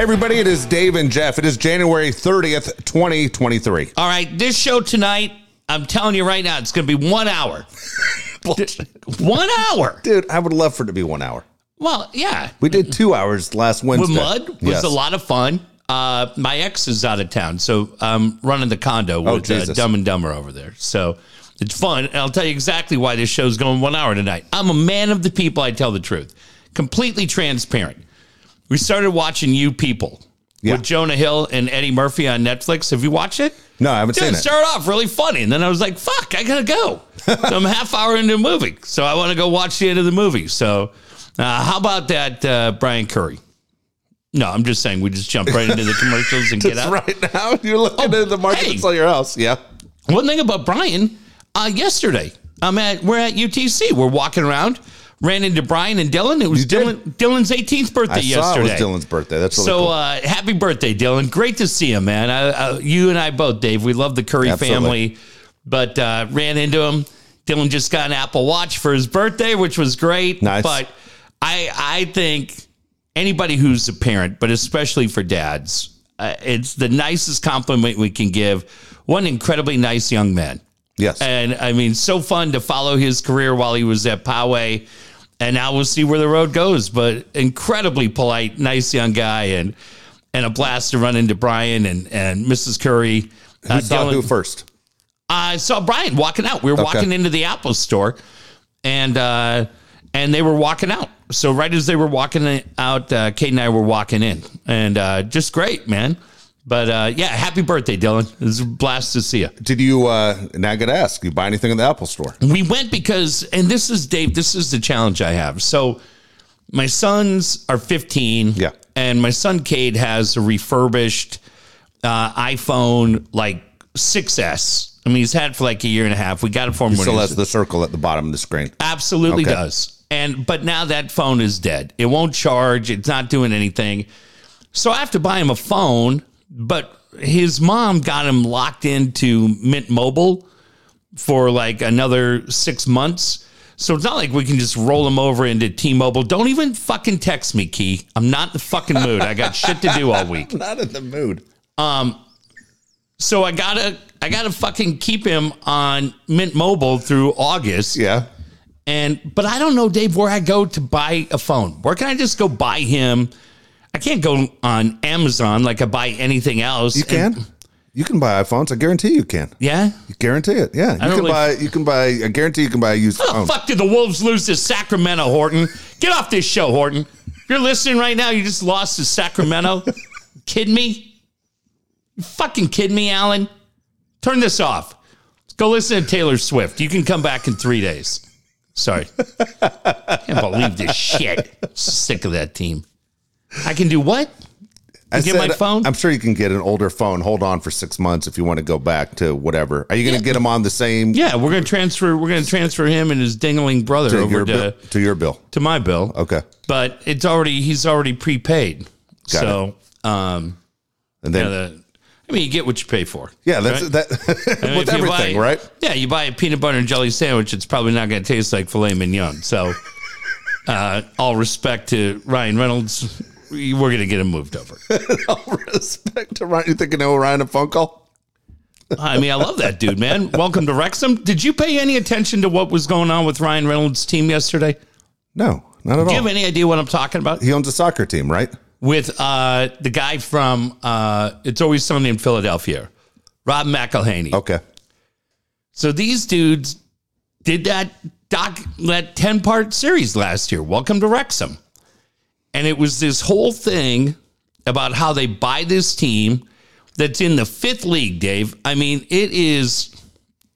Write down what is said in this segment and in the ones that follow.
Hey, everybody, it is Dave and Jeff. It is January 30th, 2023. All right, this show tonight, I'm telling you right now, it's going to be one hour. one hour. Dude, I would love for it to be one hour. Well, yeah. We did two hours last Wednesday. With Mud was Yes. a lot of fun. Uh, my ex is out of town, so I'm running the condo Oh, with uh, Dumb and Dumber over there. So it's fun. And I'll tell you exactly why this show's going one hour tonight. I'm a man of the people. I tell the truth, completely transparent. We started watching You People Yeah. with Jonah Hill and Eddie Murphy on Netflix. Have you watched it? No, I haven't Dude, seen it it. started off really funny, and then I was like, "Fuck, I gotta go." so I'm half hour into the movie, so I want to go watch the end of the movie. So, uh, how about that, uh, Brian Curry? No, I'm just saying we just jump right into the commercials and get out. Right now, you're looking Oh, at the market hey. sell your house. Yeah. One thing about Brian, uh, yesterday I'm at we're at UTC. We're walking around, ran into Brian and Dylan. It was Dylan Dylan's 18th birthday I saw yesterday. it was Dylan's birthday. That's really So cool. uh, happy birthday, Dylan! Great to see you, man. I, I, you and I both, Dave. We love the Curry Absolutely. family, but uh, ran into him. Dylan just got an Apple Watch for his birthday, which was great. Nice. But I I think anybody who's a parent, but especially for dads, uh, it's the nicest compliment we can give. One incredibly nice young man. yes. And I mean, so fun to follow his career while he was at Poway. And now we'll see where the road goes. But incredibly polite, nice young guy, and and a blast to run into Brian and and Mrs. Curry. Uh, Who saw Dylan- who first? I saw Brian walking out. We were walking into the Apple store, and uh, and they were walking out. So right as they were walking out, uh, Kate and I were walking in, and uh, just great, man. But uh, yeah, happy birthday, Dylan! It was a blast to see you. Did you, uh, now I got to ask, you buy anything in the Apple store? We went because, and this is Dave. This is the challenge I have. So my sons are 15. Yeah. and my son Cade has a refurbished uh, iPhone like 6s. I mean, he's had it for like a year and a half. We got it for him. when Still has the circle at the bottom of the screen. Absolutely Okay. does. And but now that phone is dead. It won't charge. It's not doing anything. So I have to buy him a phone, but his mom got him locked into Mint Mobile for like another 6 months. So it's not like we can just roll him over into T-Mobile. Don't even fucking text me, Key. I'm not in the fucking mood. I got shit to do all week. Not in the mood. Um, so I got to I got to fucking keep him on Mint Mobile through August. Yeah. And but I don't know, Dave, where I go to buy a phone. Where can I just go buy him? I can't go on Amazon like I buy anything else. You can. You can buy iPhones. I guarantee you can. yeah. You guarantee it. Yeah. You can really- buy, you can buy, I guarantee you can buy a used How the phone. fuck did the Wolves lose to Sacramento, Horton? Get off this show, Horton. If you're listening right now, you just lost to Sacramento. kidding me? You fucking kidding me, Alan? Turn this off. Let's Go listen to Taylor Swift. You can come back in three days. Sorry. Can't believe this shit. Sick of that team. I can do what? I get my phone? I'm sure you can get an older phone. Hold on for six months if you want to go back to whatever. Are you going to get them on the same Yeah, we're gonna transfer. We're gonna transfer him and his dingling brother to over to bill, to your bill? to my bill. Okay. but it's already he's already prepaid. Got so, um, And yeah, then, the, I mean, you get what you pay for. yeah, that's right? that I mean, with everything, buy- right? Yeah, you buy a peanut butter and jelly sandwich, it's probably not going to taste like filet mignon. So, uh, all respect to Ryan Reynolds, we're going to get him moved over. All respect to Ryan. You of Ryan a phone call? I mean, I love that dude, man. Welcome to Wrexham. Did you pay any attention to what was going on with Ryan Reynolds' team yesterday? No, not at all. Do you have any idea what I'm talking about? he owns a soccer team, right? with uh, the guy from uh, It's Always Sunny in Philadelphia, Rob McElhenney. Okay. So these dudes did that doc that 10 part series last year, Welcome to Wrexham. And it was this whole thing about how they buy this team that's in the fifth league, Dave. I mean, it is,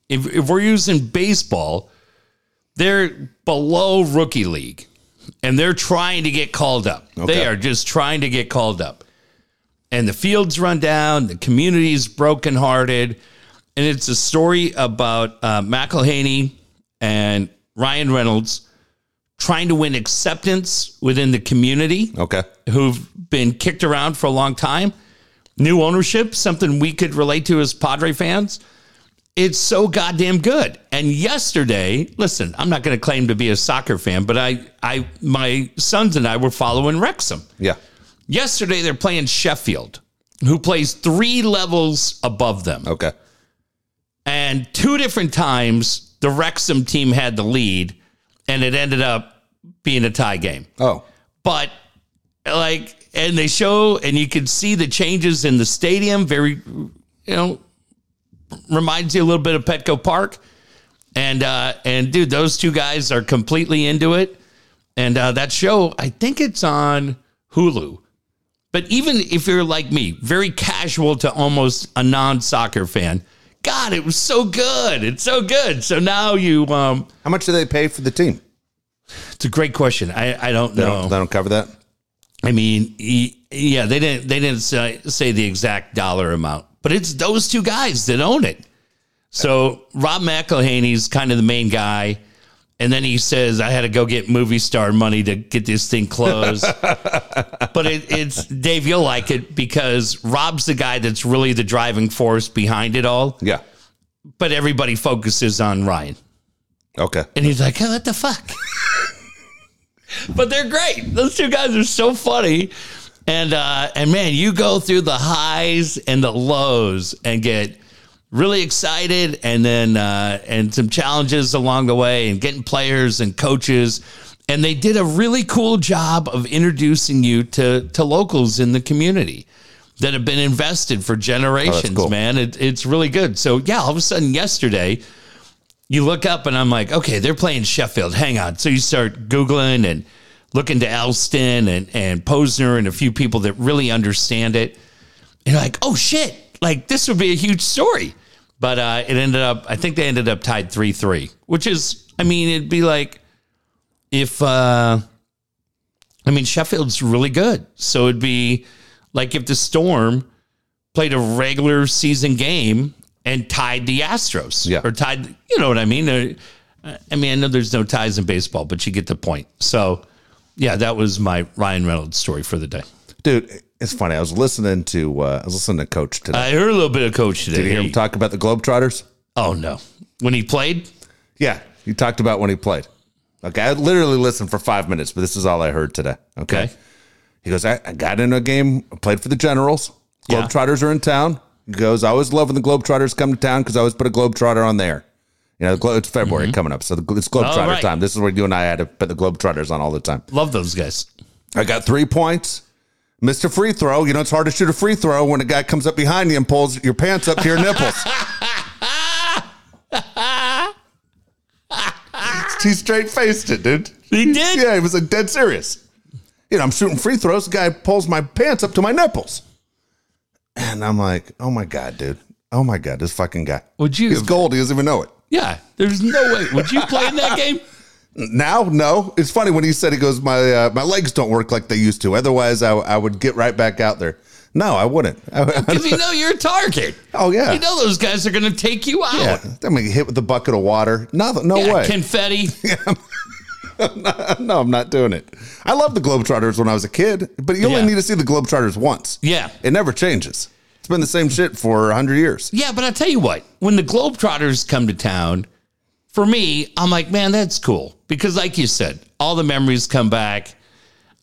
if, if we're using baseball, they're below rookie league and they're trying to get called up. Okay. They are just trying to get called up. And the fields run down, the community's brokenhearted. And it's a story about uh, McElhenney and Ryan Reynolds trying to win acceptance within the community Okay. who've been kicked around for a long time. New ownership, something we could relate to as Padre fans. It's so goddamn good. And yesterday, listen, I'm not going to claim to be a soccer fan, but I, I, my sons and I were following Wrexham, Yeah. Yesterday, they're playing Sheffield, who plays three levels above them. Okay. And two different times, the Wrexham team had the lead, and it ended up being a tie game. Oh. But, like, and they show, and you can see the changes in the stadium. Very, you know, reminds you a little bit of Petco Park. And, uh, and dude, those two guys are completely into it. And uh, that show, I think it's on Hulu. But even if you're like me, very casual to almost a non soccer fan, God, it was so good. It's so good. So now you, um, How much do they pay for the team? It's a great question. I, I don't They know. don't, they don't cover that? I mean, he, yeah, they didn't they didn't say, say the exact dollar amount, but it's those two guys that own it. So Rob McElhenney's kind of the main guy, and then he says, "I had to go get movie star money to get this thing closed." but it, it's Dave, you'll like it because Rob's the guy that's really the driving force behind it all. Yeah. But everybody focuses on Ryan. Okay. And he's like, oh, what the fuck? but they're great. Those two guys are so funny. And uh, and man, you go through the highs and the lows and get really excited and then uh, and some challenges along the way and getting players and coaches. And they did a really cool job of introducing you to to locals in the community that have been invested for generations, cool. man. It, it's really good. So yeah, all of a sudden yesterday, you look up and I'm like, okay, they're playing Sheffield. Hang on. So you start Googling and looking to Elston and, and Posner and a few people that really understand it. And you're like, oh shit, like this would be a huge story. But uh, it ended up, I think they ended up tied 3 3, which is, I mean, it'd be like if, uh, I mean, Sheffield's really good. So it'd be like if the Storm played a regular season game and tied the Astros Yeah. or tied, you know what I mean? I mean, I know there's no ties in baseball, but you get the point. So, yeah, that was my Ryan Reynolds story for the day. Dude, it's funny. I was listening to uh, I was listening to Coach today. I heard a little bit of coach today. Did you hear him talk about the Globetrotters? oh no, when he played, Yeah, he talked about when he played. Okay, I literally listened for five minutes, but this is all I heard today. Okay, Okay. he goes, I, I got in a game, I played for the Generals. Yeah. Globetrotters are in town. He goes, I always love when the Globetrotters come to town because I always put a Globetrotter on there. You know, it's February coming up, so it's Globetrotter Mm-hmm. right. time. This is where you and I had to put the Globetrotters on all the time. love those guys. I got three points. Missed a free throw. You know, it's hard to shoot a free throw when a guy comes up behind you and pulls your pants up to your nipples. he straight faced it, dude. He did. Yeah, he was like dead serious. You know, I'm shooting free throws. The guy pulls my pants up to my nipples. And I'm like, oh my God, dude. Oh my God, this fucking guy. Would you? He's gold. He doesn't even know it. yeah, there's no way. Would you play in that game? Now, no. It's funny when he said he goes, my uh, my legs don't work like they used to. Otherwise, I, I would get right back out there. No, I wouldn't. Because you know you're a target. oh yeah, You know those guys are going to take you out. yeah. Gonna get hit with a bucket of water. No, no Yeah, way. confetti. no, I'm not doing it. I love the Globetrotters when I was a kid, but you only Yeah. need to see the Globetrotters once. Yeah. It never changes. It's been the same shit for hundred years. Yeah, but I tell you what, when the Globetrotters come to town, for me, I'm like, man, that's cool. Because like you said, all the memories come back,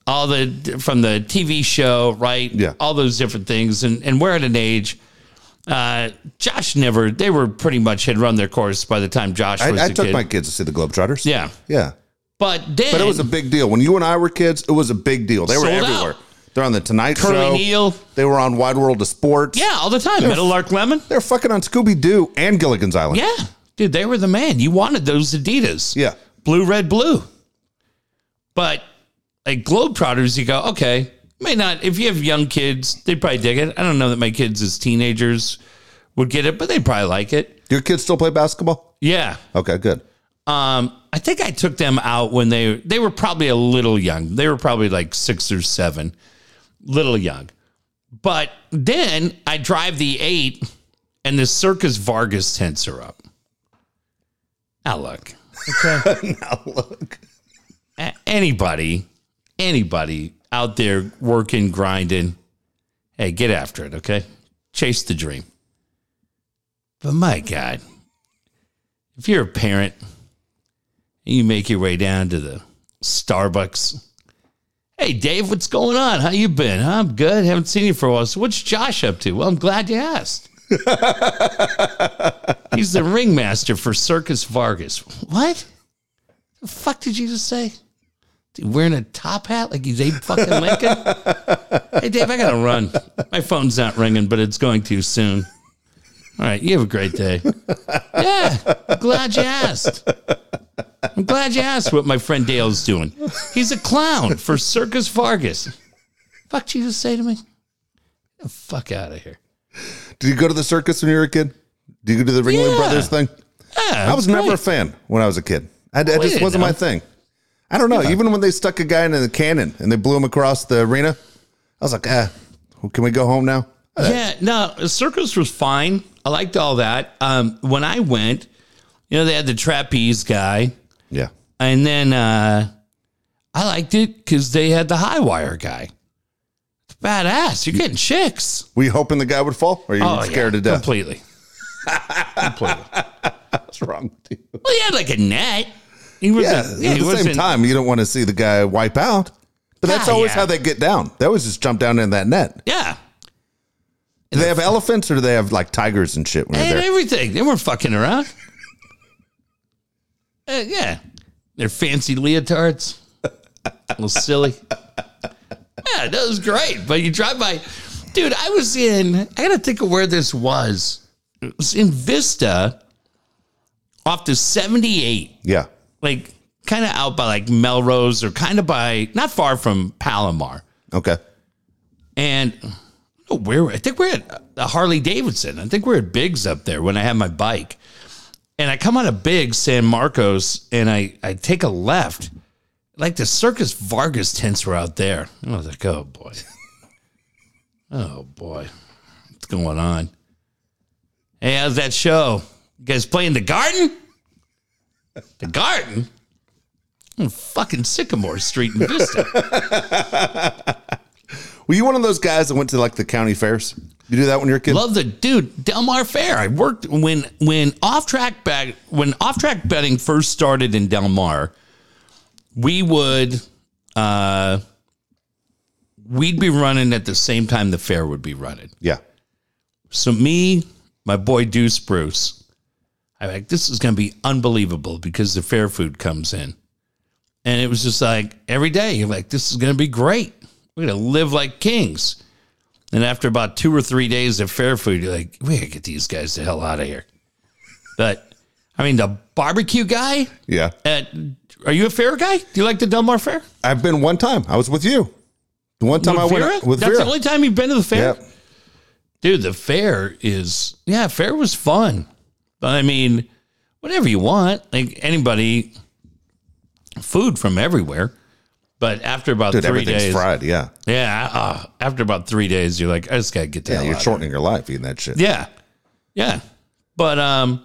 all the from the TV show, right? Yeah. All those different things. And and we're at an age. Uh, Josh never. They were pretty much had run their course by the time Josh was I, I a took kid. my kids to see the Globetrotters. yeah, yeah. But then But it was a big deal when you and I were kids. It was a big deal. They were Sold out. everywhere. They're on the Tonight Curly Show. Neal. They were on Wide World of Sports. yeah, all the time. Meadowlark Lemon. They're fucking on Scooby Doo and Gilligan's Island. Yeah, dude, they were the man. You wanted those Adidas. Yeah. blue, red, blue. But like Globetrotters, you go, okay, may not. If you have young kids, they probably dig it. I don't know that my kids as teenagers would get it, but they probably like it. Do your kids still play basketball? Yeah. Okay, good. Um, I think I took them out when they they were probably a little young. They were probably like six or seven, little young. But then I drive the eight, and the Circus Vargas tents are up. Now look, okay. now look. a- anybody, anybody out there working, grinding, hey, get after it, okay? Chase the dream. But my God, if you're a parent and you make your way down to the Starbucks, Hey, Dave, what's going on? How you been? I'm good. Haven't seen you for a while. So what's Josh up to? Well, I'm glad you asked. He's the ringmaster for Circus Vargas. What? The fuck did you just say? Dude, wearing a top hat like he's Abe fucking Lincoln? hey, Dave, I gotta run. My phone's not ringing, but it's going to soon. All right, you have a great day. Yeah, I'm glad you asked. I'm glad you asked what my friend Dale's doing. He's a clown for Circus Vargas. Fuck did you just say to me? Get the fuck out of here. Did you go to the circus when you were a kid? Did you go to the Ringling Yeah. Brothers thing? Yeah, I was great. never a fan when I was a kid. I, it we just wasn't my thing. I don't know. Even when they stuck a guy in the cannon and they blew him across the arena, I was like, ah, well, can we go home now? Yeah, no, the circus was fine. I liked all that. Um, when I went, you know, they had the trapeze guy, Yeah. and then uh, I liked it because they had the high wire guy. It's badass. You're getting chicks. Were you hoping the guy would fall, or are you Oh, scared yeah, to death? Completely. completely. What's wrong with you? Well, he had like a net. He was. Yeah. a- at he the same time, you don't want to see the guy wipe out, but that's Ah, always yeah. how they get down. They always just jump down in that net. Yeah. Do they have elephants or do they have like tigers and shit when They they're there? everything. They weren't fucking around. Uh, yeah. They're fancy leotards. A little silly. Yeah, that was great. But you drive by. Dude, I was in, I got to think of where this was. It was in Vista off to 78. Yeah. Like, kind of out by like Melrose or kind of by, not far from Palomar. Okay. And I where I think we're at a Harley Davidson. I think we're at Biggs up there when I had my bike. And I come out of Biggs, San Marcos, and I, I take a left. Like the Circus Vargas tents were out there. I was like, oh boy. Oh boy. What's going on? Hey, how's that show? You guys playing the garden? The garden? Oh, fucking Sycamore Street in Vista. Were you one of those guys that went to like the county fairs? You do that when you're a kid? Love the dude Del Mar Fair. I worked when when off track bet when off track betting first started in Del Mar. We would uh, we'd be running at the same time the fair would be running. yeah. So me, my boy Deuce Bruce, I'm like, this is going to be unbelievable because the fair food comes in, and it was just like every day you're like, this is going to be great. We're going to live like kings. And after about two or three days of fair food, you're like, we got to get these guys the hell out of here. But I mean, the barbecue guy. Yeah. At, are you a fair guy? Do you like the Del Mar Fair? I've been one time. I was with you. The one time I Vera? went with That's Vera. the only time you've been to the fair. yeah. Dude, the fair is yeah, fair was fun. But I mean, whatever you want, like anybody, food from everywhere. But after about Dude, three everything's days, fried. Yeah. yeah, uh, after about three days, you're like, I just gotta get the Yeah. hell You're out of shortening your life eating that shit. here. Yeah, yeah. But um,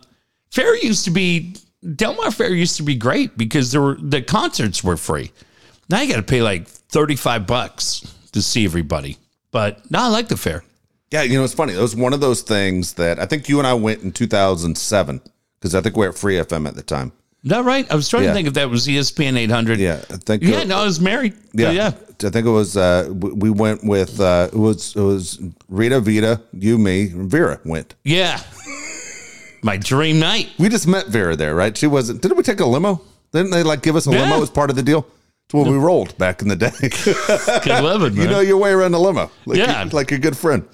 fair used to be Del Mar Fair used to be great because there were the concerts were free. Now you got to pay like thirty five bucks to see everybody. But no, I like the fair. Yeah, you know, it's funny. It was one of those things that I think you and I went in 2007 because I think we were at Free FM at the time. Is that right? I was trying Yeah. to think if that was ESPN 800. Yeah, I think. Yeah, no, I was married. yeah, Yeah. I think it was. Uh, we went with. Uh, it was. It was Rita, Vita, you, me, Vera went. Yeah. My dream night. We just met Vera there, right? She wasn't. Didn't we take a limo? Didn't they like give us a Yeah. limo as part of the deal? It's what we rolled back in the day. Good living, man. you know your way around a limo, like Yeah. you- like your good friend.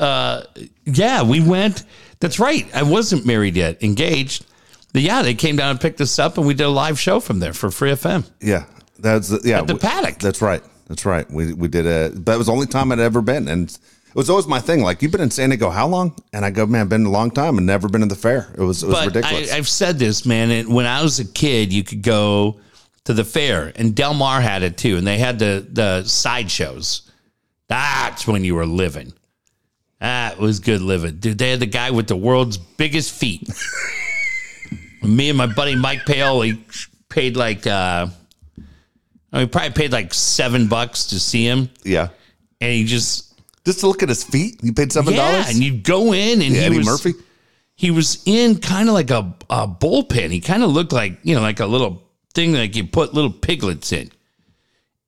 Uh, yeah, we went. That's right. I wasn't married yet, engaged. Yeah, they came down and picked us up, and we did a live show from there for Free FM. Yeah, that's yeah. At the we- paddock. That's right. That's right. We we did a. That was the only time I'd ever been, and it was always my thing. Like you've been in San Diego how long? And I go, man, I've been a long time and never been in the fair. It was it was But ridiculous. I, I've said this, man. And when I was a kid, you could go to the fair, and Del Mar had it too, and they had the the sideshows. That's when you were living. That was good living, dude. They had the guy with the world's biggest feet. Me and my buddy Mike Paoli paid like uh, I mean, probably paid like seven bucks to see him, yeah, and he just just to look at his feet, you paid seven dollars. yeah, dollars. and you'd go in, and he Eddie was Murphy. he was in kind of like a, a bullpen. He kind of looked like, you know, like a little thing like you put little piglets in.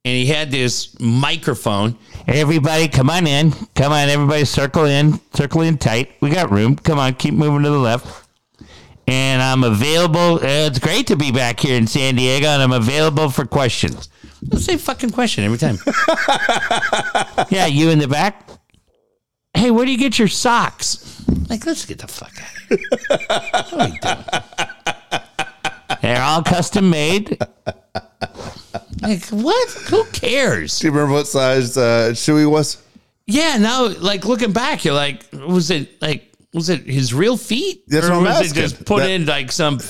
and he had this microphone. Everybody, come on in. Come on, everybody, circle in, circle in tight. We got room. Come on, keep moving to the left. And I'm available. Uh, it's great to be back here in San Diego, and I'm available for questions. The same fucking question every time. yeah, you in the back. Hey, where do you get your socks? Like, let's get the fuck out of here. What are we doing? They're all custom made. Like, what? Who cares? Do you remember what size uh, shoe he was? Yeah, now, like, looking back, you're like, was it, like, was it his real feet? That's or what I'm was asking. it just put That- in, like, some,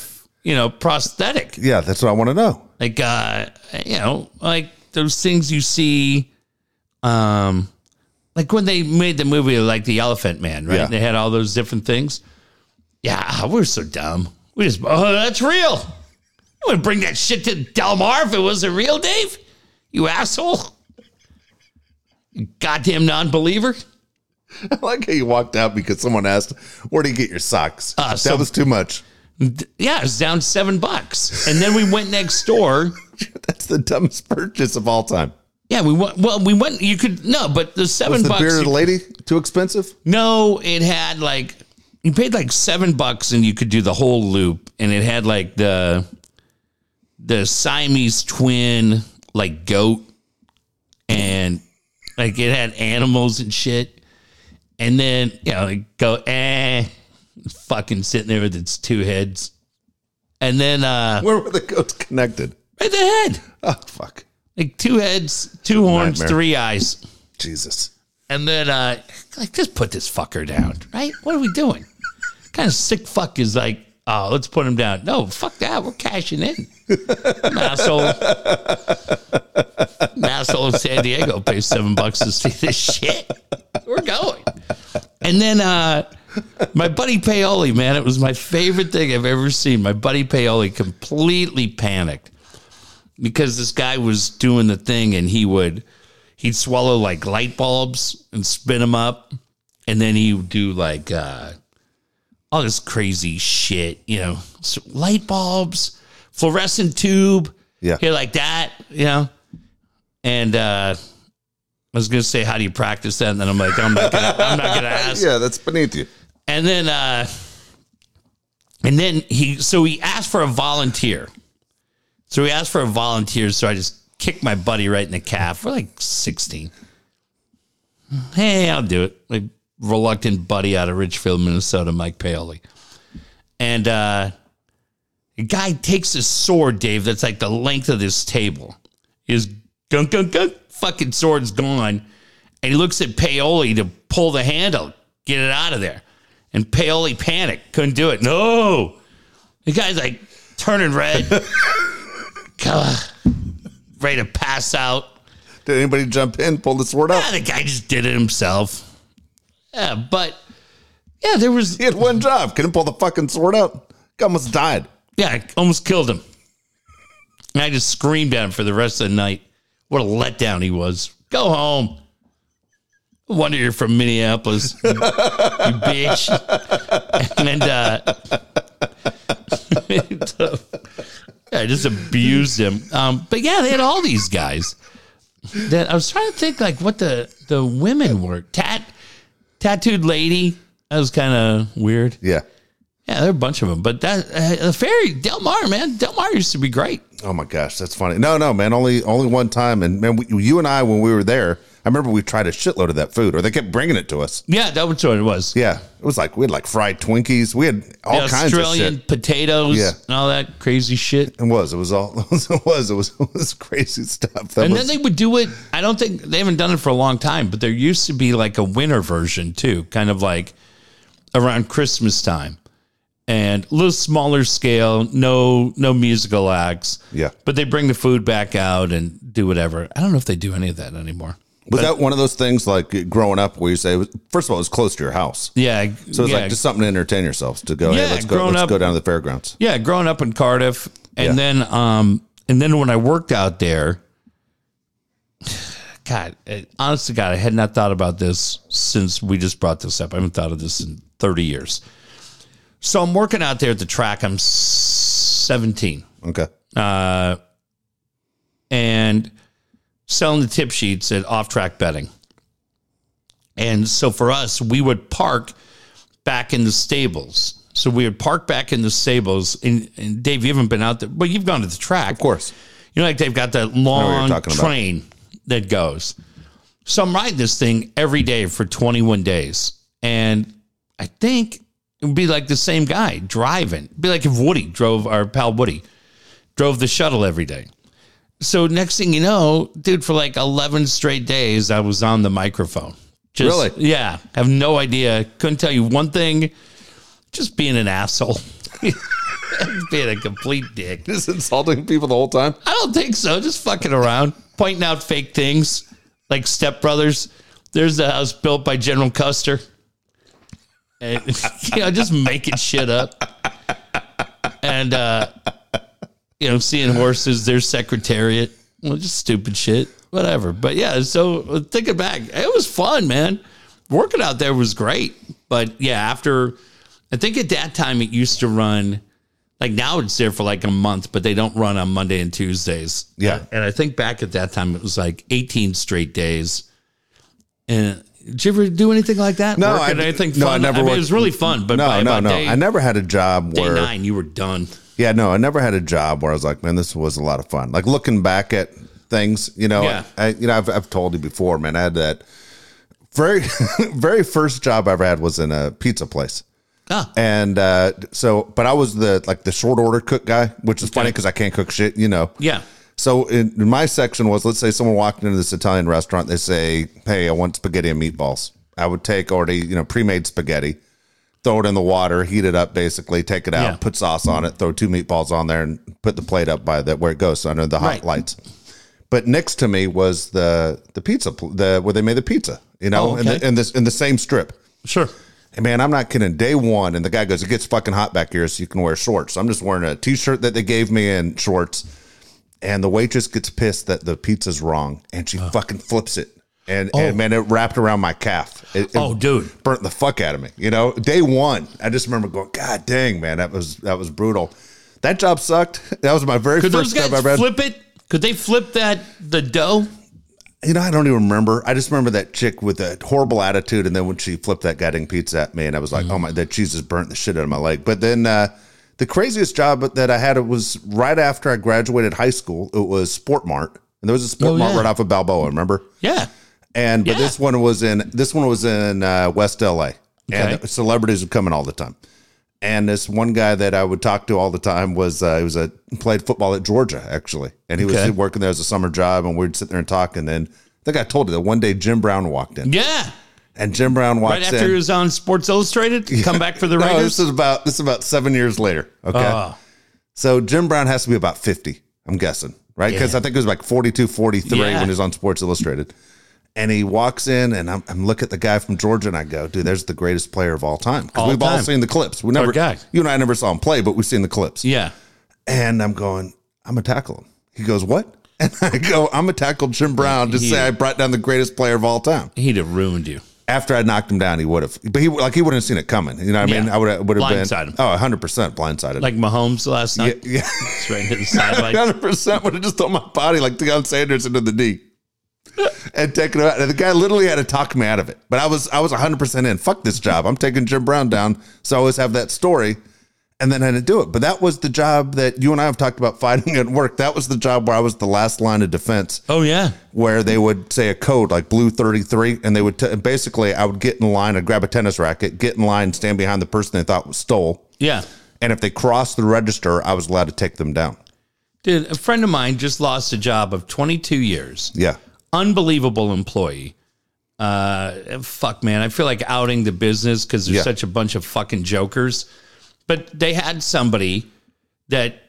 you know, prosthetic? Yeah, that's what I want to know. like uh you know like those things you see um like when they made the movie like the elephant man right Yeah. they had all those different things yeah we're so dumb we just oh that's real i would bring that shit to del mar if it wasn't real dave you asshole goddamn non-believer I like how you walked out because someone asked, "Where do you get your socks?" Uh, that so- was too much. yeah it was down seven bucks and then we went next door That's the dumbest purchase of all time. yeah we went well we went you could no but the seven Was the bucks bearded you- lady too expensive? No, it had like you paid like seven bucks and you could do the whole loop, and it had like the the Siamese twin like goat, and like it had animals and shit, and then you know like go eh, fucking sitting there with its two heads, and then uh Where were the goats connected? right the head, Oh fuck, like two heads, two horns, Nightmare. three eyes. Jesus! And then, uh, like, just put this fucker down, right? What are we doing? kind of sick fuck is like, oh, let's put him down. No, fuck that. We're cashing in. An asshole. An asshole in San Diego pays seven bucks to see this shit. We're going. And then, uh, my buddy Paoli, man, it was my favorite thing I've ever seen. My buddy Paoli completely panicked because this guy was doing the thing and he would he'd swallow like light bulbs and spin them up and then he would do like uh all this crazy shit you know so light bulbs fluorescent tube Yeah. here like that you know and uh I was gonna say, how do you practice that? And then I'm like, I'm not gonna, I'm not gonna ask. Yeah, that's beneath you. And then uh and then he so he asked for a volunteer. So he asked for a volunteer, so I just kicked my buddy right in the calf. We're like 16. Hey, I'll do it. Like reluctant buddy out of Richfield, Minnesota, Mike Paoli. And uh the guy takes his sword, Dave, that's like the length of this table. His gunk gunk gunk fucking sword's gone. And he looks at Paoli to pull the handle, get it out of there. And Paoli panicked, couldn't do it. No. The guy's like turning red. Ready to pass out. Did anybody jump in, pull the sword out? Yeah, the guy just did it himself. Yeah, but yeah, there was He had one job. Couldn't pull the fucking sword out. Almost died. yeah, I almost killed him. And I just screamed at him for the rest of the night. What a letdown he was. Go home. No wonder you're from Minneapolis, you bitch. And uh, yeah, I just abused him. Um, but yeah, they had all these guys. That I was trying to think like what the the women were. Tat tattooed lady. That was kind of weird. Yeah. Yeah, there are a bunch of them. But that uh, the ferry, Del Mar, man, Del Mar used to be great. Oh my gosh, that's funny. No, no, man, only only one time. And man, we, you and I, when we were there, I remember we tried a shitload of that food, or they kept bringing it to us. Yeah, that was what it was. Yeah, it was like we had like fried Twinkies. We had all The kinds of Australian shit. potatoes Yeah. and all that crazy shit. It was. It was all. It was. It was. It was, it was crazy stuff. That And was, then they would do it. I don't think they haven't done it for a long time, but there used to be like a winter version too, kind of like around Christmas time, and a little smaller scale. No, no musical acts. Yeah. but they bring the food back out and do whatever. I don't know if they do any of that anymore. Was that one of those things like growing up where you say, first of all, it was close to your house, Yeah, so it was yeah, like just something to entertain yourselves to go. Yeah, hey, let's go. Let's up- go down to the fairgrounds. Yeah, growing up in Cardiff, and Yeah. then um, and then when I worked out there, God, eh, honest to God, I had not thought about this since we just brought this up. I haven't thought of this in thirty years. So I'm working out there at the track. I'm 17, Okay. uh, and selling the tip sheets at off track betting. And so for us, we would park back in the stables. So we would park back in the stables. And, and Dave, you haven't been out there, but you've gone to the track. Of course. You know, like they've got that long talking about. train that goes. So I'm riding this thing every day for 21 days. And I think it would be like the same guy driving. It'd be like if Woody drove, our pal Woody drove the shuttle every day. So next thing you know, dude, for like 11 straight days, I was on the microphone. Just, Really? Yeah. Have no idea. Couldn't tell you one thing. Just being an asshole. being a complete dick. Just insulting people the whole time. I don't think so. Just fucking around, pointing out fake things like stepbrothers. There's the house built by General Custer. And, you know, just making shit up. And, uh, you know, seeing horses, their secretariat. Well, just stupid shit. Whatever. But yeah, so uh, thinking back, it was fun, man. Working out there was great. But yeah, after, I think at that time it used to run like now it's there for like a month, but they don't run on Monday and Tuesdays. Yeah. And I think back at that time it was like 18 straight days. And did you ever do anything like that? No, I- anything no, I never mean, it was really fun, but No, by no, no. day, I never had a job day where nine, you were done. Yeah, no, I never had a job where I was like, man, this was a lot of fun. Like looking back at things, you know, Yeah. I, you know, I've, I've told you before, man, I had that very, very first job I ever had was in a pizza place. Ah. And uh, so, but I was the like the short order cook guy, which is funny because I can't cook shit, you know. Yeah. So in, in my section was, let's say someone walked into this Italian restaurant, they say, "Hey, I want spaghetti and meatballs." I would take already, you know, pre-made spaghetti, throw it in the water, heat it up, basically, take it out, Yeah. put sauce on it, throw two meatballs on there, and put the plate up by the where it goes under the hot Right. lights. But next to me was the the pizza, the where they made the pizza, you know, Oh, in, the, in this in the same strip. Sure. And man, I'm not kidding. Day one, and the guy goes, "It gets fucking hot back here, so you can wear shorts." So I'm just wearing a t-shirt that they gave me and shorts. And the waitress gets pissed that the pizza's wrong, and she fucking flips it. And, and man, it wrapped around my calf. It, it Oh, dude. burnt the fuck out of me. You know, day one, I just remember going, "God dang, man, that was that was brutal." That job sucked. That was my very Could first job I had. flip it? Could they flip that, the dough? You know, I don't even remember. I just remember that chick with a horrible attitude, and then when she flipped that goddamn pizza at me, and I was like, "Oh my!" That cheese just burnt the shit out of my leg. But then uh, the craziest job that I had it was right after I graduated high school. It was Sport Mart, and there was a Sport Oh, Mart yeah. right off of Balboa. Remember? Yeah. And but Yeah. this one was in this one was in uh, West LA, and Okay. celebrities were coming all the time. And this one guy that I would talk to all the time was uh, he was a played football at Georgia actually, and he Okay. was working there as a summer job, and we'd sit there and talk. And then I think I told you that one day Jim Brown walked in, Yeah. and Jim Brown walks Right after in. he was on Sports Illustrated, come back for the no, Raiders. this is about this is about seven years later. Okay, Oh. so Jim Brown has to be about 50, I'm guessing, right? Because Yeah. I think it was like 42, 43 Yeah. when he was on Sports Illustrated. And he walks in, and I'm, I'm looking at the guy from Georgia, and I go, dude, there's the greatest player of all time. Because we've all seen the clips. We never, guy. you and I never saw him play, but we've seen the clips. yeah. And I'm going, I'm going to tackle him. He goes, what? And I go, I'm going to tackle Jim Brown to He- say I brought down the greatest player of all time. He'd have ruined you. After I knocked him down, he would have, but he like he wouldn't have seen it coming. You know what I mean? Yeah. I would have would have been Blindsided him. oh 100 percent blindsided. Like Mahomes last yeah, night. yeah. Straight into the sideline. hundred percent would have just thrown my body like Deion Sanders into the knee and taken it out. And the guy literally had to talk me out of it. But I was I was hundred percent in. Fuck this job. I'm taking Jim Brown down. So I always have that story. And then I had to do it. But that was the job that you and I have talked about fighting at work. That was the job where I was the last line of defense Oh, yeah. where they would say a code like blue 33 and they would t- basically I would get in line I'd grab a tennis racket get in line stand behind the person they thought was stole Yeah. and if they crossed the register I was allowed to take them down Dude, a friend of mine just lost a job of 22 years. yeah Unbelievable employee. Uh, fuck, man. I feel like outing the business because there's Yeah. such a bunch of fucking jokers. But they had somebody that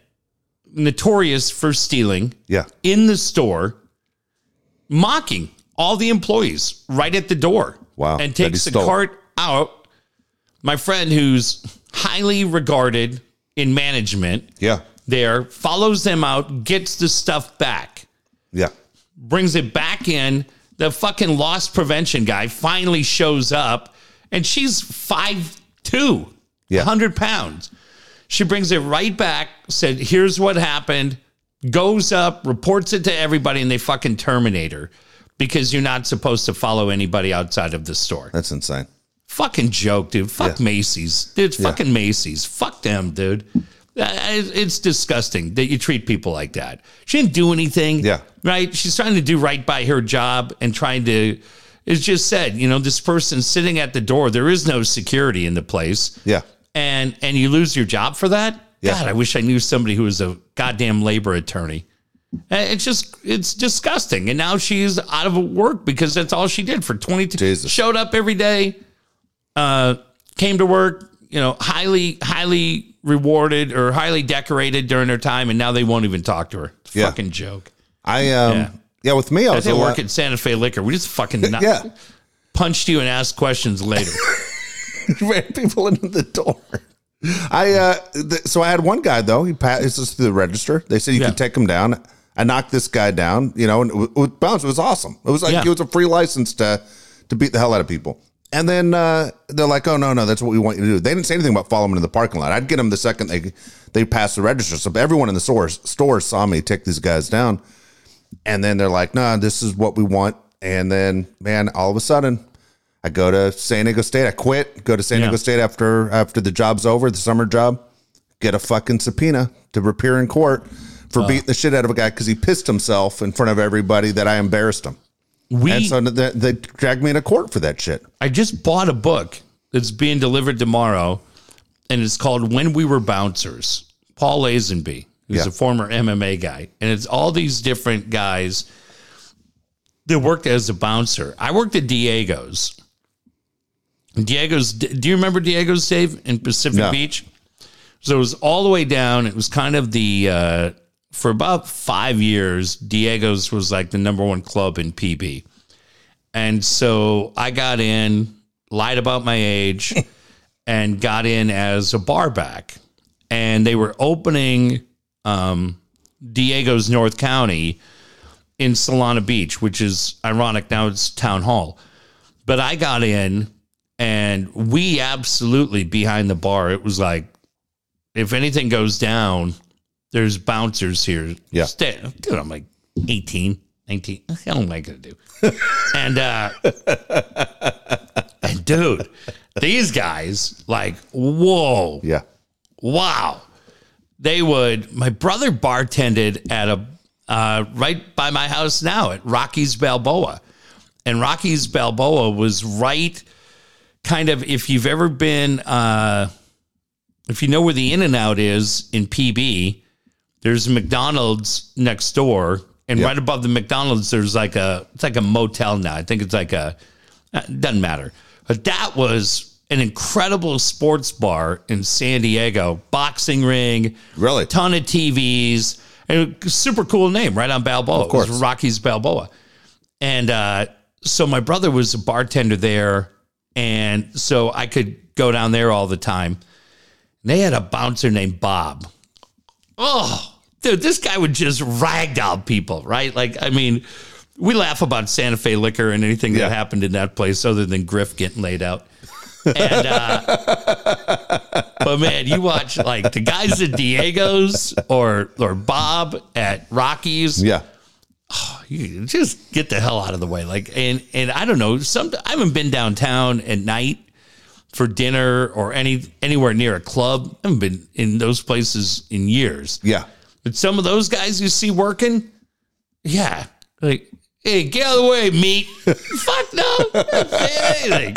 notorious for stealing yeah in the store, mocking all the employees right at the door. Wow, And takes the cart out. My friend, who's highly regarded in management, yeah there follows them out, gets the stuff back, yeah brings it back in. The fucking loss prevention guy finally shows up, and she's five two, Yeah. hundred pounds. She brings it right back. Said, "Here's what happened. goes up, reports it to everybody, and they fucking terminate her because you're not supposed to follow anybody outside of the store. That's insane. Fucking joke, dude. Fuck Macy's. Dude, it's fucking Macy's. Fuck them, dude. Uh, It's disgusting that you treat people like that. She didn't do anything. Yeah. Right? She's trying to do right by her job and trying to. It's just said, you know, this person sitting at the door, there is no security in the place. Yeah. And and you lose your job for that? Yeah. God, I wish I knew somebody who was a goddamn labor attorney. Uh, It's just it's disgusting. And now she's out of work because that's all she did for 22 Jesus. showed up every day, uh, came to work, you know, highly, highly rewarded or highly decorated during her time, and now they won't even talk to her. It's a Yeah. Fucking joke. I um Yeah. yeah, with me I I was a think lot, work at Santa Fe Liquor. We just fucking not, Yeah. punched you and asked questions later. ran people into the door. I uh th- so I had one guy though. He passed is through the register. They said you Yeah. could take him down. I knocked this guy down, you know, and it, was bounce. It was awesome. It was like Yeah. it was a free license to to beat the hell out of people. And then uh, they're like, "Oh no, no, that's what we want you to do." They didn't say anything about following them into the parking lot. I'd get them the second they they passed the register. So everyone in the store store saw me take these guys down, and then they're like, "Nah, this is what we want." And then, man, all of a sudden, I go to San Diego State. I quit. Go to San Yeah. Diego State after after the job's over, the summer job. Get a fucking subpoena to appear in court for Uh. beating the shit out of a guy because he pissed himself in front of everybody that I embarrassed him. We And so they, they dragged me into court for that shit. I just bought a book that's being delivered tomorrow, and it's called When We Were Bouncers. Paul Lazenby, who's Yeah. a former MMA guy, and it's all these different guys that worked as a bouncer. I worked at Diego's. Diego's. Do you remember Diego's Dave in Pacific No. Beach? So it was all the way down. It was kind of the uh, for about five years. Diego's was like the number one club in PB. And so I got in, lied about my age, and got in as a bar back. And they were opening um, Diego's North County in Solana Beach, which is ironic. Now it's town hall. But I got in, and we absolutely behind the bar. It was like, if anything goes down, there's bouncers here. Yeah. Stay, dude, I'm like 18, 19. Hell am I going to do? and, uh, and dude, these guys, like, whoa, Yeah. wow. They would, my brother bartended at a, uh, right by my house now at Rocky's Balboa. And Rocky's Balboa was right kind of, if you've ever been, uh, if you know where the In and Out is in PB, there's a McDonald's next door, and Yeah. right above the McDonald's, there's like a it's like a motel now. I think it's like a it doesn't matter, but that was an incredible sports bar in San Diego, boxing ring, Really? ton of TVs, and a super cool name right on Balboa. Of course. it was Rocky's Balboa, and uh, so my brother was a bartender there, and so I could go down there all the time. They had a bouncer named Bob. Oh, dude, this guy would just ragdoll people, right? Like, I mean, we laugh about Santa Fe liquor and anything Yeah. that happened in that place other than Griff getting laid out. And uh, but man, you watch like the guys at Diego's or or Bob at Rockies Yeah. you just get the hell out of the way. Like, and and I don't know. Some I haven't been downtown at night for dinner or any anywhere near a club. I haven't been in those places in years. Yeah. But some of those guys you see working, yeah, like, hey, get out of the way, meat. Fuck no, anything.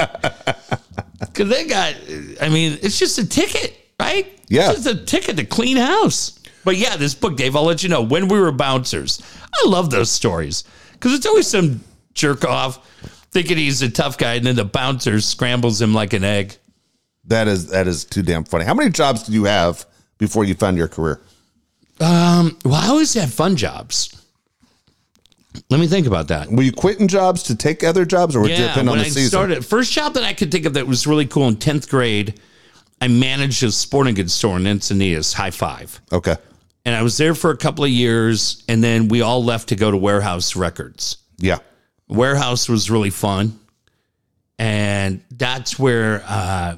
Because they got, I mean, it's just a ticket, right? Yeah. it's just a ticket to clean house. But yeah, this book, Dave, I'll let you know when we were bouncers. I love those stories because it's always some jerk off thinking he's a tough guy, and then the bouncer scrambles him like an egg. That is that is too damn funny. How many jobs did you have before you found your career? Well, I always had fun jobs. Let me think about that. Were you quitting jobs to take other jobs, or would it Yeah, depend on when the I season? started, first job that I could think of that was really cool in tenth grade, I managed a sporting goods store in Encinitas. High five, Okay. and I was there for a couple of years, and then we all left to go to Warehouse Records. Yeah. Warehouse was really fun, and that's where uh,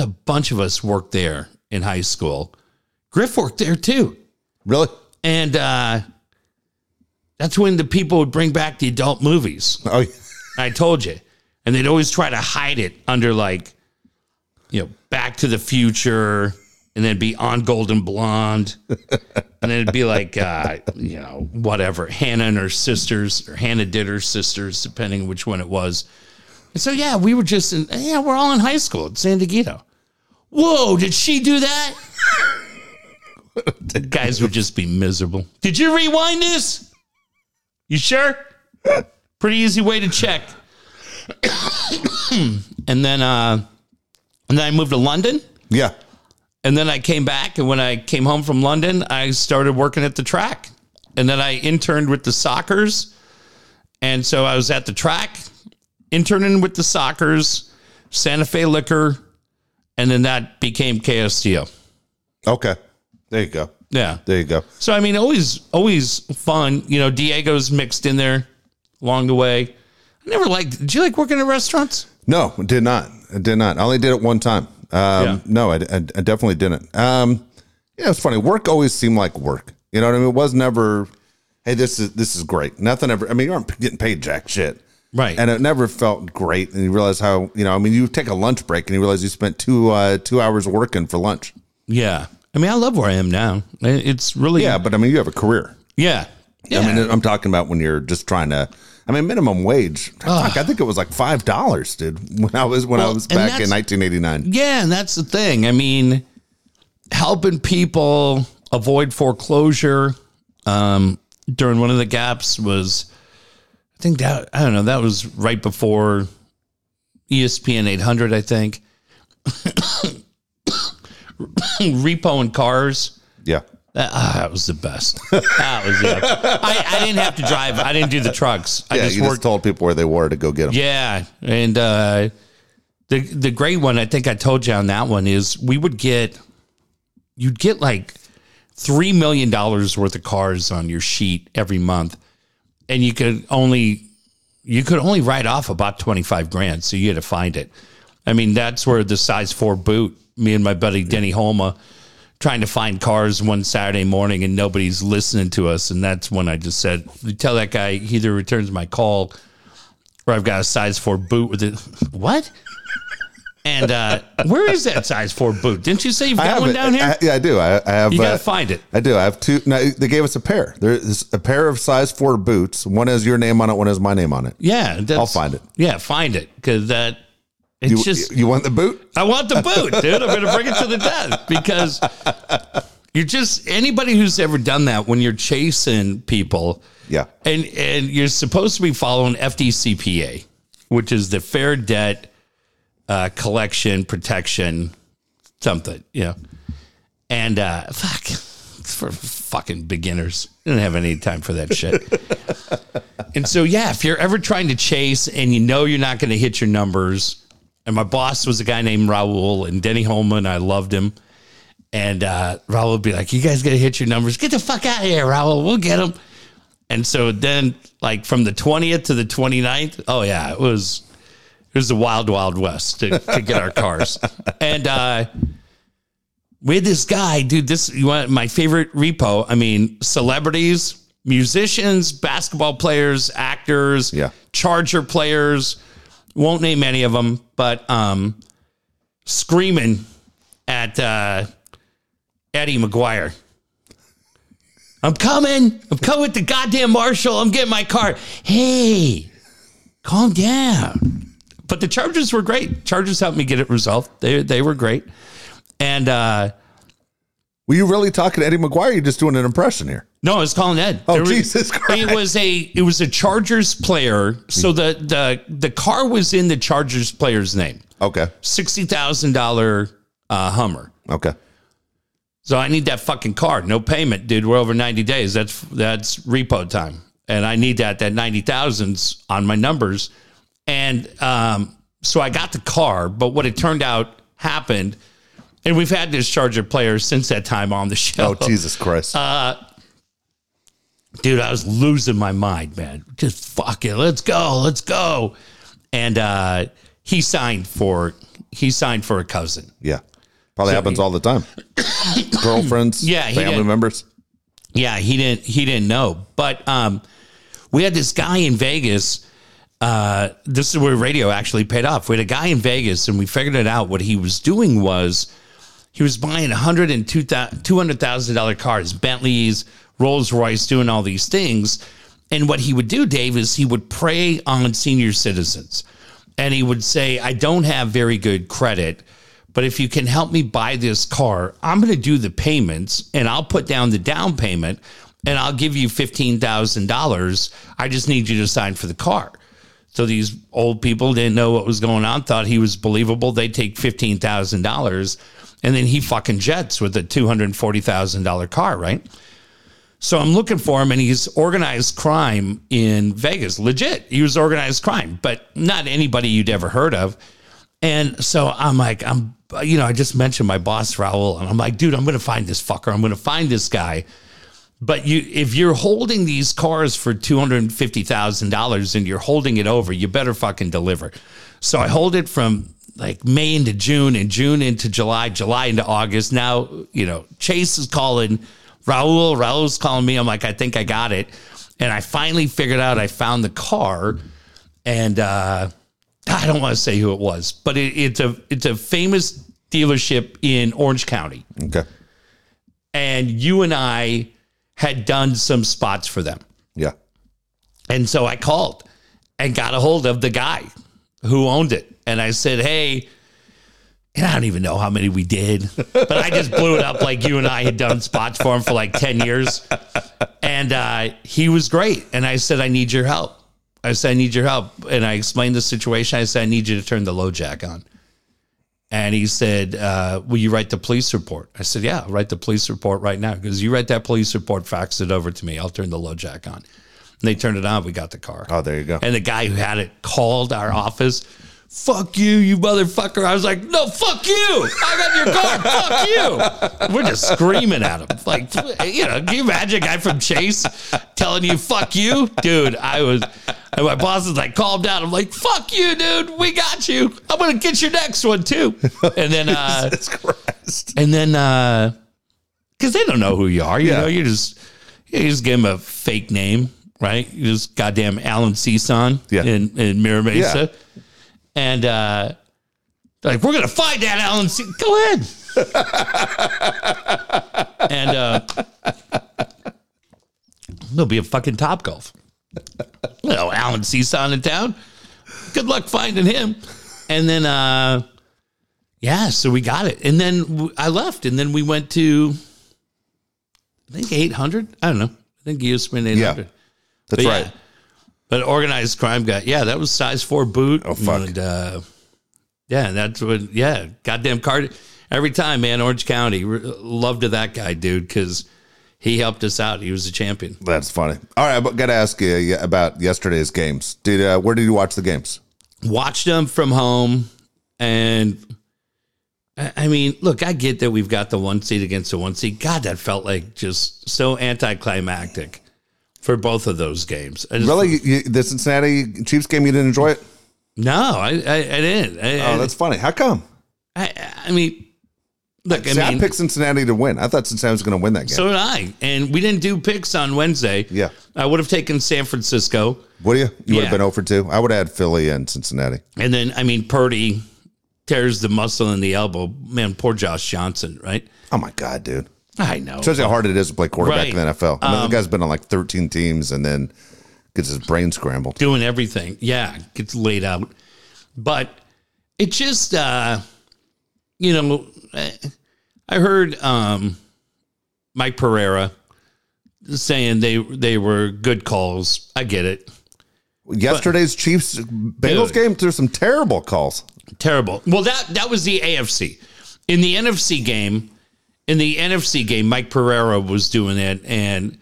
a bunch of us worked there in high school. Griff worked there too. Really? And uh, that's when the people would bring back the adult movies. Oh, yeah. I told you. And they'd always try to hide it under like, you know, Back to the Future, and then be on Golden Blonde. and then it'd be like, uh, you know, whatever, Hannah and her sisters, or Hannah did her sisters, depending which one it was. And so, yeah, we were just in, yeah, we're all in high school at San Diego. Whoa, did she do that? The guys would just be miserable. Did you rewind this? You sure? Pretty easy way to check. and then uh and then I moved to London. Yeah. And then I came back and when I came home from London, I started working at the track. And then I interned with the Sockers. And so I was at the track, interning with the Sockers, Santa Fe Liquor, and then that became KSDO. Okay. There you go. Yeah. There you go. So I mean, always, always fun. You know, Diego's mixed in there along the way. I never liked. Did you like working at restaurants? No, did not. I did not. I only did it one time. Um, Yeah. No, I, I, I definitely didn't. Um, yeah, it's funny. Work always seemed like work. You know what I mean? It was never, hey, this is this is great. Nothing ever. I mean, you aren't getting paid jack shit. Right. And it never felt great. And you realize how you know. I mean, you take a lunch break and you realize you spent two uh, two hours working for lunch. yeah. I mean, I love where I am now. It's really Yeah, but I mean, you have a career. yeah. Yeah. I mean, I'm talking about when you're just trying to. I mean, minimum wage. Fuck, I think it was like five dollars, dude. When I was when I was back in 1989. Yeah, and that's the thing. I mean, helping people avoid foreclosure um, during one of the gaps was, I think that I don't know. That was right before ESPN 800. I think repo and cars. Yeah. That, ah, that was the best. That was it. I, I didn't have to drive. I didn't do the trucks. I Yeah, just you worked just told people where they were to go get them. yeah, and uh, the the great one I think I told you on that one is we would get you'd get like three million dollars worth of cars on your sheet every month, and you could only you could only write off about twenty five grand, so you had to find it. I mean, that's where the size four boot. Me and my buddy Denny Holman trying to find cars one Saturday morning, and nobody's listening to us, and that's when I just said, "Tell that guy he either returns my call." Or I've got a size four boot with it. What? And uh, where is that size four boot? Didn't you say you've I got one it. down here? I- yeah, I do. I, I have. you got uh, to find it. I do. I have two. No, they gave us a pair. There's a pair of size four boots. One has your name on it. One has my name on it. Yeah, I'll find it. Yeah, find it because that it's You, just you want the boot? I want the boot, dude. I'm going to bring it to the death because you're just anybody who's ever done that when you're chasing people Yeah. and and you're supposed to be following FDCPA, which is the Fair Debt uh, Collection Protection something, you know. And uh, fuck, it's for fucking beginners. I don't have any time for that shit. and so, yeah, if you're ever trying to chase and you know you're not going to hit your numbers, and my boss was a guy named Raul and Denny Holman, I loved him. And uh, Raul would be like, "You guys got to hit your numbers. Get the fuck out of here, Raul. We'll get them." And so then, like from the twentieth to the 29th, oh yeah, it was it was the wild, wild west to, to get our cars. and uh, we had this guy, dude. This you want my favorite repo? I mean, celebrities, musicians, basketball players, actors, Yeah. Charger players. Won't name any of them, but um, screaming at uh, Eddie McGuire. I'm coming. I'm coming with the goddamn marshal. I'm getting my car. Hey, calm down. But the Chargers were great. Chargers helped me get it resolved. They they were great. And uh Were you really talking to Eddie McGuire? Or you just doing an impression here? No, it was calling Ed. Oh, was- Jesus Christ. It was a it was a Chargers player. So the the the car was in the Chargers player's name. Okay. Sixty thousand dollar uh, Hummer. Okay. So I need that fucking car. No payment, dude. We're over 90 days. That's that's repo time. And I need that that 90,000's on my numbers. And um, so I got the car, but what it turned out happened and we've had this Charger player since that time on the show. Oh Jesus Christ. Uh, Dude, I was losing my mind, man. Just fuck it. Let's go. Let's go. And uh, he signed for he signed for a cousin. yeah. Probably happens all the time. Girlfriends. Yeah, he Family members. Yeah, he didn't he didn't know. But um we had this guy in Vegas. Uh this is where radio actually paid off. We had a guy in Vegas and we figured it out. What he was doing was he was buying hundred and two hundred thousand dollar cars, Bentleys, Rolls Royce, doing all these things. And what he would do, Dave, is he would prey on senior citizens. And he would say, I don't have very good credit, but if you can help me buy this car, I'm going to do the payments and I'll put down the down payment and I'll give you $15,000. I just need you to sign for the car. So these old people didn't know what was going on, thought he was believable. They take $15,000 and then he fucking jets with a $240,000 car, right? So I'm looking for him, and he's organized crime in Vegas. Legit, he was organized crime, but not anybody you'd ever heard of. And so I'm like, I'm, you know, I just mentioned my boss Raul, and I'm like, dude, I'm going to find this fucker. I'm going to find this guy. But you, if you're holding these cars for two hundred and fifty thousand dollars and you're holding it over, you better fucking deliver. So I hold it from like May into June, and June into July, July into August. Now, you know, Chase is calling Raul, Raul's calling me. I'm like, I think I got it. And I finally figured out I found the car. And uh, I don't want to say who it was, but it, it's a it's a famous dealership in Orange County. Okay. And you and I had done some spots for them. Yeah. And so I called and got a hold of the guy who owned it. And I said, Hey, and I don't even know how many we did, but I just blew it up like you and I had done spots for him for like 10 years. And uh, he was great. And I said, I need your help. I said, I need your help. And I explained the situation. I said, I need you to turn the low jack on. And he said, uh, Will you write the police report? I said, Yeah, I'll write the police report right now. Because you write that police report, fax it over to me. I'll turn the low jack on. And they turned it on. We got the car. Oh, there you go. And the guy who had it called our office fuck you, you motherfucker. I was like, no, fuck you. I got your car. fuck you. We're just screaming at him. Like, you know, can you imagine a guy from Chase telling you, fuck you? Dude, I was, and my boss is like, calm down. I'm like, fuck you, dude. We got you. I'm going to get your next one too. And then, uh, and then, uh, cause they don't know who you are. You Yeah. know, you just, you just give them a fake name, right? You just goddamn Alan Season Yeah. in, in Mira Mesa. Yeah. And uh, like, we're going to find that Alan Se- Go ahead. and uh, there'll be a fucking Top Golf. You know, Alan Season in town. Good luck finding him. And then, uh, yeah, so we got it. And then I left. And then we went to, I think 800. I don't know. I think you spent 800. That's But right. But organized crime guy, yeah, that was size four boot. Oh, fuck. And, uh, yeah, that's what. Yeah, goddamn card. Every time, man. Orange County, love to that guy, dude, because he helped us out. He was a champion. That's funny. All right, but got to ask you about yesterday's games. Did uh, where did you watch the games? Watched them from home, and I I mean, look, I get that we've got the one seat against the one seat. God, that felt like just so anticlimactic for both of those games. Just- Really, you, the Cincinnati Chiefs game, you didn't enjoy it? No, I, I, I didn't. I, Oh, that's funny. How come? I, I mean, look, I See, I, mean, picked Cincinnati to win. I thought Cincinnati was going to win that game. so did I. And we didn't do picks on Wednesday. Yeah. I would have taken San Francisco. would you? You would have been oh over two. I would have had Philly and Cincinnati. And then, I mean, Purdy tears the muscle in the elbow. Man, poor Josh Johnson, right? Oh my god, dude! I know. Shows you how hard it is to play quarterback Right. in the NFL. I mean, Um, the guy's been on like 13 teams and then gets his brain scrambled. doing everything. Yeah, gets laid out. But it just uh you know, I heard um Mike Pereira saying they they were good calls. I get it. Yesterday's Chiefs Bengals game, there's some terrible calls. Terrible. Well, that that was the AFC. In the NFC game, in the NFC game, Mike Pereira was doing it and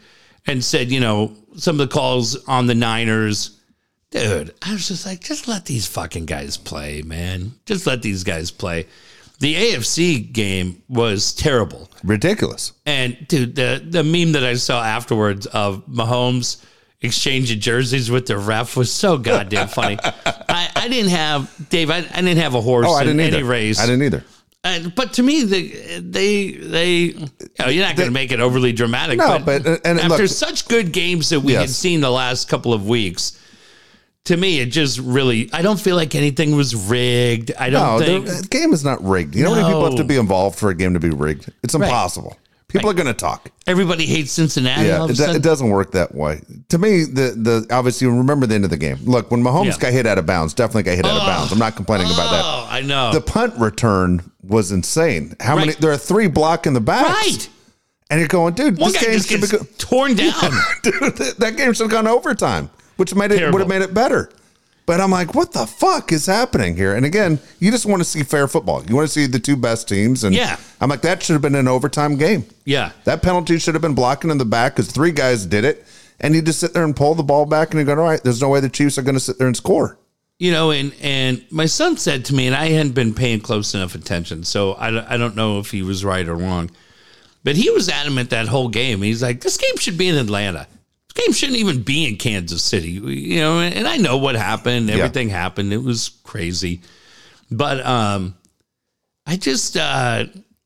and said, you know, some of the calls on the Niners, dude. I was just like, just let these fucking guys play, man. Just let these guys play. The AFC game was terrible. Ridiculous. And dude, the the meme that I saw afterwards of Mahomes exchanging jerseys with the ref was so goddamn funny. I, I didn't have Dave. I, I didn't have a horse Oh, I in didn't any either. race. I didn't either. Uh, but to me, they they they You know, you're not going to make it overly dramatic. No, but, but, uh, and after look- such good games that we had seen the last couple of weeks, to me, it just really, I don't feel like anything was rigged. I don't No, think. the the game is not rigged. You know how many people have to be involved for a game to be rigged? It's impossible. People are going to talk. Everybody hates Cincinnati. Yeah, all of a it, doesn't work that way. To me, the the obviously remember the end of the game. Look, when Mahomes Yeah. got hit out of bounds, definitely got hit out of oh. bounds. I'm not complaining about that. Oh, I know. The punt return was insane. How many? There are three block in the back. right. And you're going, dude, One this game should be torn down. dude, that- that game should have gone overtime, which made it would have made it better. But I'm like, what the fuck is happening here? And again, you just want to see fair football. You want to see the two best teams. And Yeah. I'm like, that should have been an overtime game. yeah. That penalty should have been blocking in the back because three guys did it. And you just sit there and pull the ball back and you go, all right, there's no way the Chiefs are going to sit there and score. You know, and and my son said to me, and I hadn't been paying close enough attention, so I, I don't know if he was right or wrong, but he was adamant that whole game. He's like, this game should be in Atlanta. Game shouldn't even be in Kansas City. You know, and I know what happened. Everything happened. It was crazy, but um, I just uh,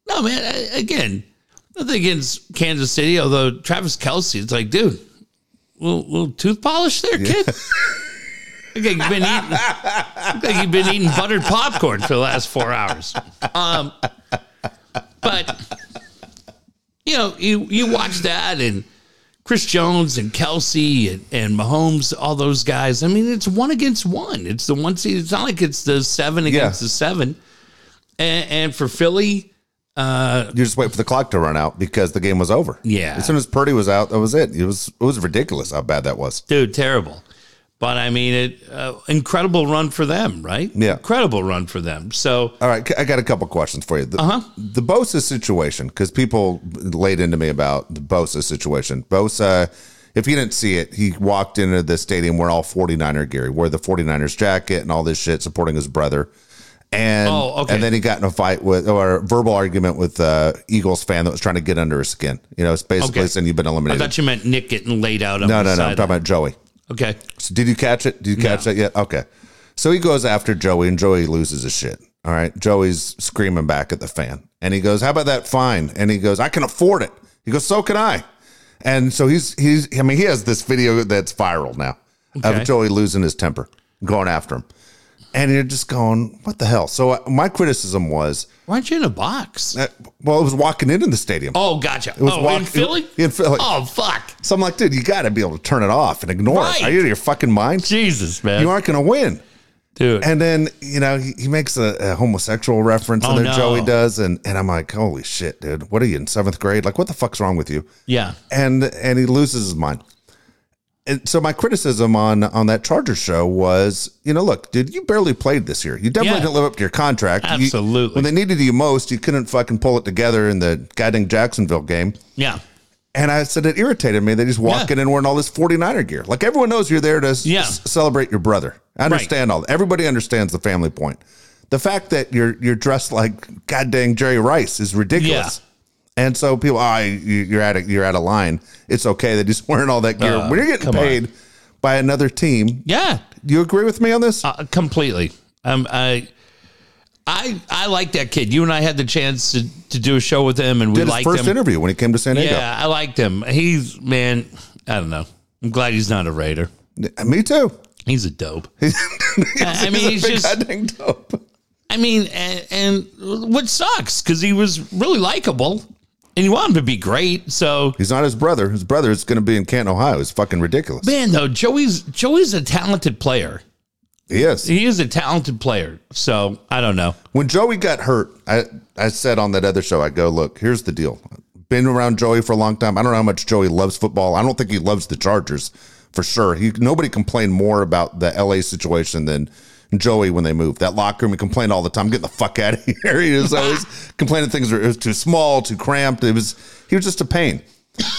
no man. I, again, nothing against Kansas City. Although Travis Kelce, it's like, dude, little, little tooth polish there, kid. Look like you've been eating. like you've been eating buttered popcorn for the last four hours. Um, but you know, you you watch that and Chris Jones and Kelce and, and Mahomes, all those guys. I mean, it's one against one. It's the one seed. It's not like it's the seven against Yeah. the seven. And, and for Philly, uh, You just wait for the clock to run out because the game was over. Yeah. As soon as Purdy was out, that was it. It was it was ridiculous how bad that was. dude, terrible. But I mean, it uh, incredible run for them, right? Yeah. incredible run for them. So All right, I got a couple questions for you. The, Uh-huh. the Bosa situation, because people laid into me about the Bosa situation. Bosa, if you didn't see it, he walked into the stadium wearing all 49er gear, wore the 49ers jacket and all this shit, supporting his brother. And, Oh, okay. and then he got in a fight with, or a verbal argument with uh Eagles fan that was trying to get under his skin. You know, it's basically Okay. saying you've been eliminated. I thought you meant Nick getting laid out. On no, no, no. I'm talking about Joey. Okay. So did you catch it? Did you catch that yet? Okay. So he goes after Joey, and Joey loses his shit. All right. Joey's screaming back at the fan, and he goes, "How about that fine?" And he goes, "I can afford it." He goes, "So can I." And so he's he's. I mean, he has this video that's viral now Okay. of Joey losing his temper, going after him, and you're just going, "What the hell?" So uh, my criticism was, Why aren't you in a box? uh, well, it was walking into the stadium. Oh, gotcha. was oh, walk- in Philly? in Philly. Oh, fuck. So I'm like, dude, you got to be able to turn it off and ignore Right. it. Are you out of your fucking mind? Jesus, man. You aren't going to win. Dude. And then you know he, he makes a, a homosexual reference Oh, in there. no. Joey does, and and I'm like, holy shit, dude! What are you in seventh grade? Like, what the fuck's wrong with you? yeah. And and he loses his mind. And so my criticism on on that Chargers show was, you know, look, dude, you barely played this year. You definitely Yeah. didn't live up to your contract. You- Absolutely. when they needed you most, you couldn't fucking pull it together in the goddamn Jacksonville game. Yeah. And I said it irritated me that he's walking in wearing all this 49er gear. Like everyone knows you're there to Yeah. s- celebrate your brother. I understand all that. Everybody understands the family point. The fact that you're you're dressed like goddamn Jerry Rice is ridiculous. And so people, ah, you, you're at a, you're at a line. It's okay that he's wearing all that gear. Uh, when you're getting come on. paid by another team, Yeah. you agree with me on this? Uh, completely. Um, I, I, I like that kid. You and I had the chance to, to do a show with him, and we Did his liked first him. interview when he came to San Diego. Yeah, I liked him. He's man. I don't know. I'm glad he's not a Raider. Me too. He's a dope. I mean, he's a big just. dope. I mean, and, and what sucks because he was really likable, and you want him to be great. So He's not his brother. His brother is going to be in Canton, Ohio. It's fucking ridiculous. man, though Joey's Joey's a talented player. He is. He is a talented player. So I don't know. When Joey got hurt, I, I said on that other show, I go, look, here's the deal. Been around Joey for a long time. I don't know how much Joey loves football. I don't think he loves the Chargers for sure. He nobody complained more about the LA situation than Joey when they moved. That locker room, he complained all the time. Get the fuck out of here. He was always complaining things were it was too small, too cramped. It was he was just a pain.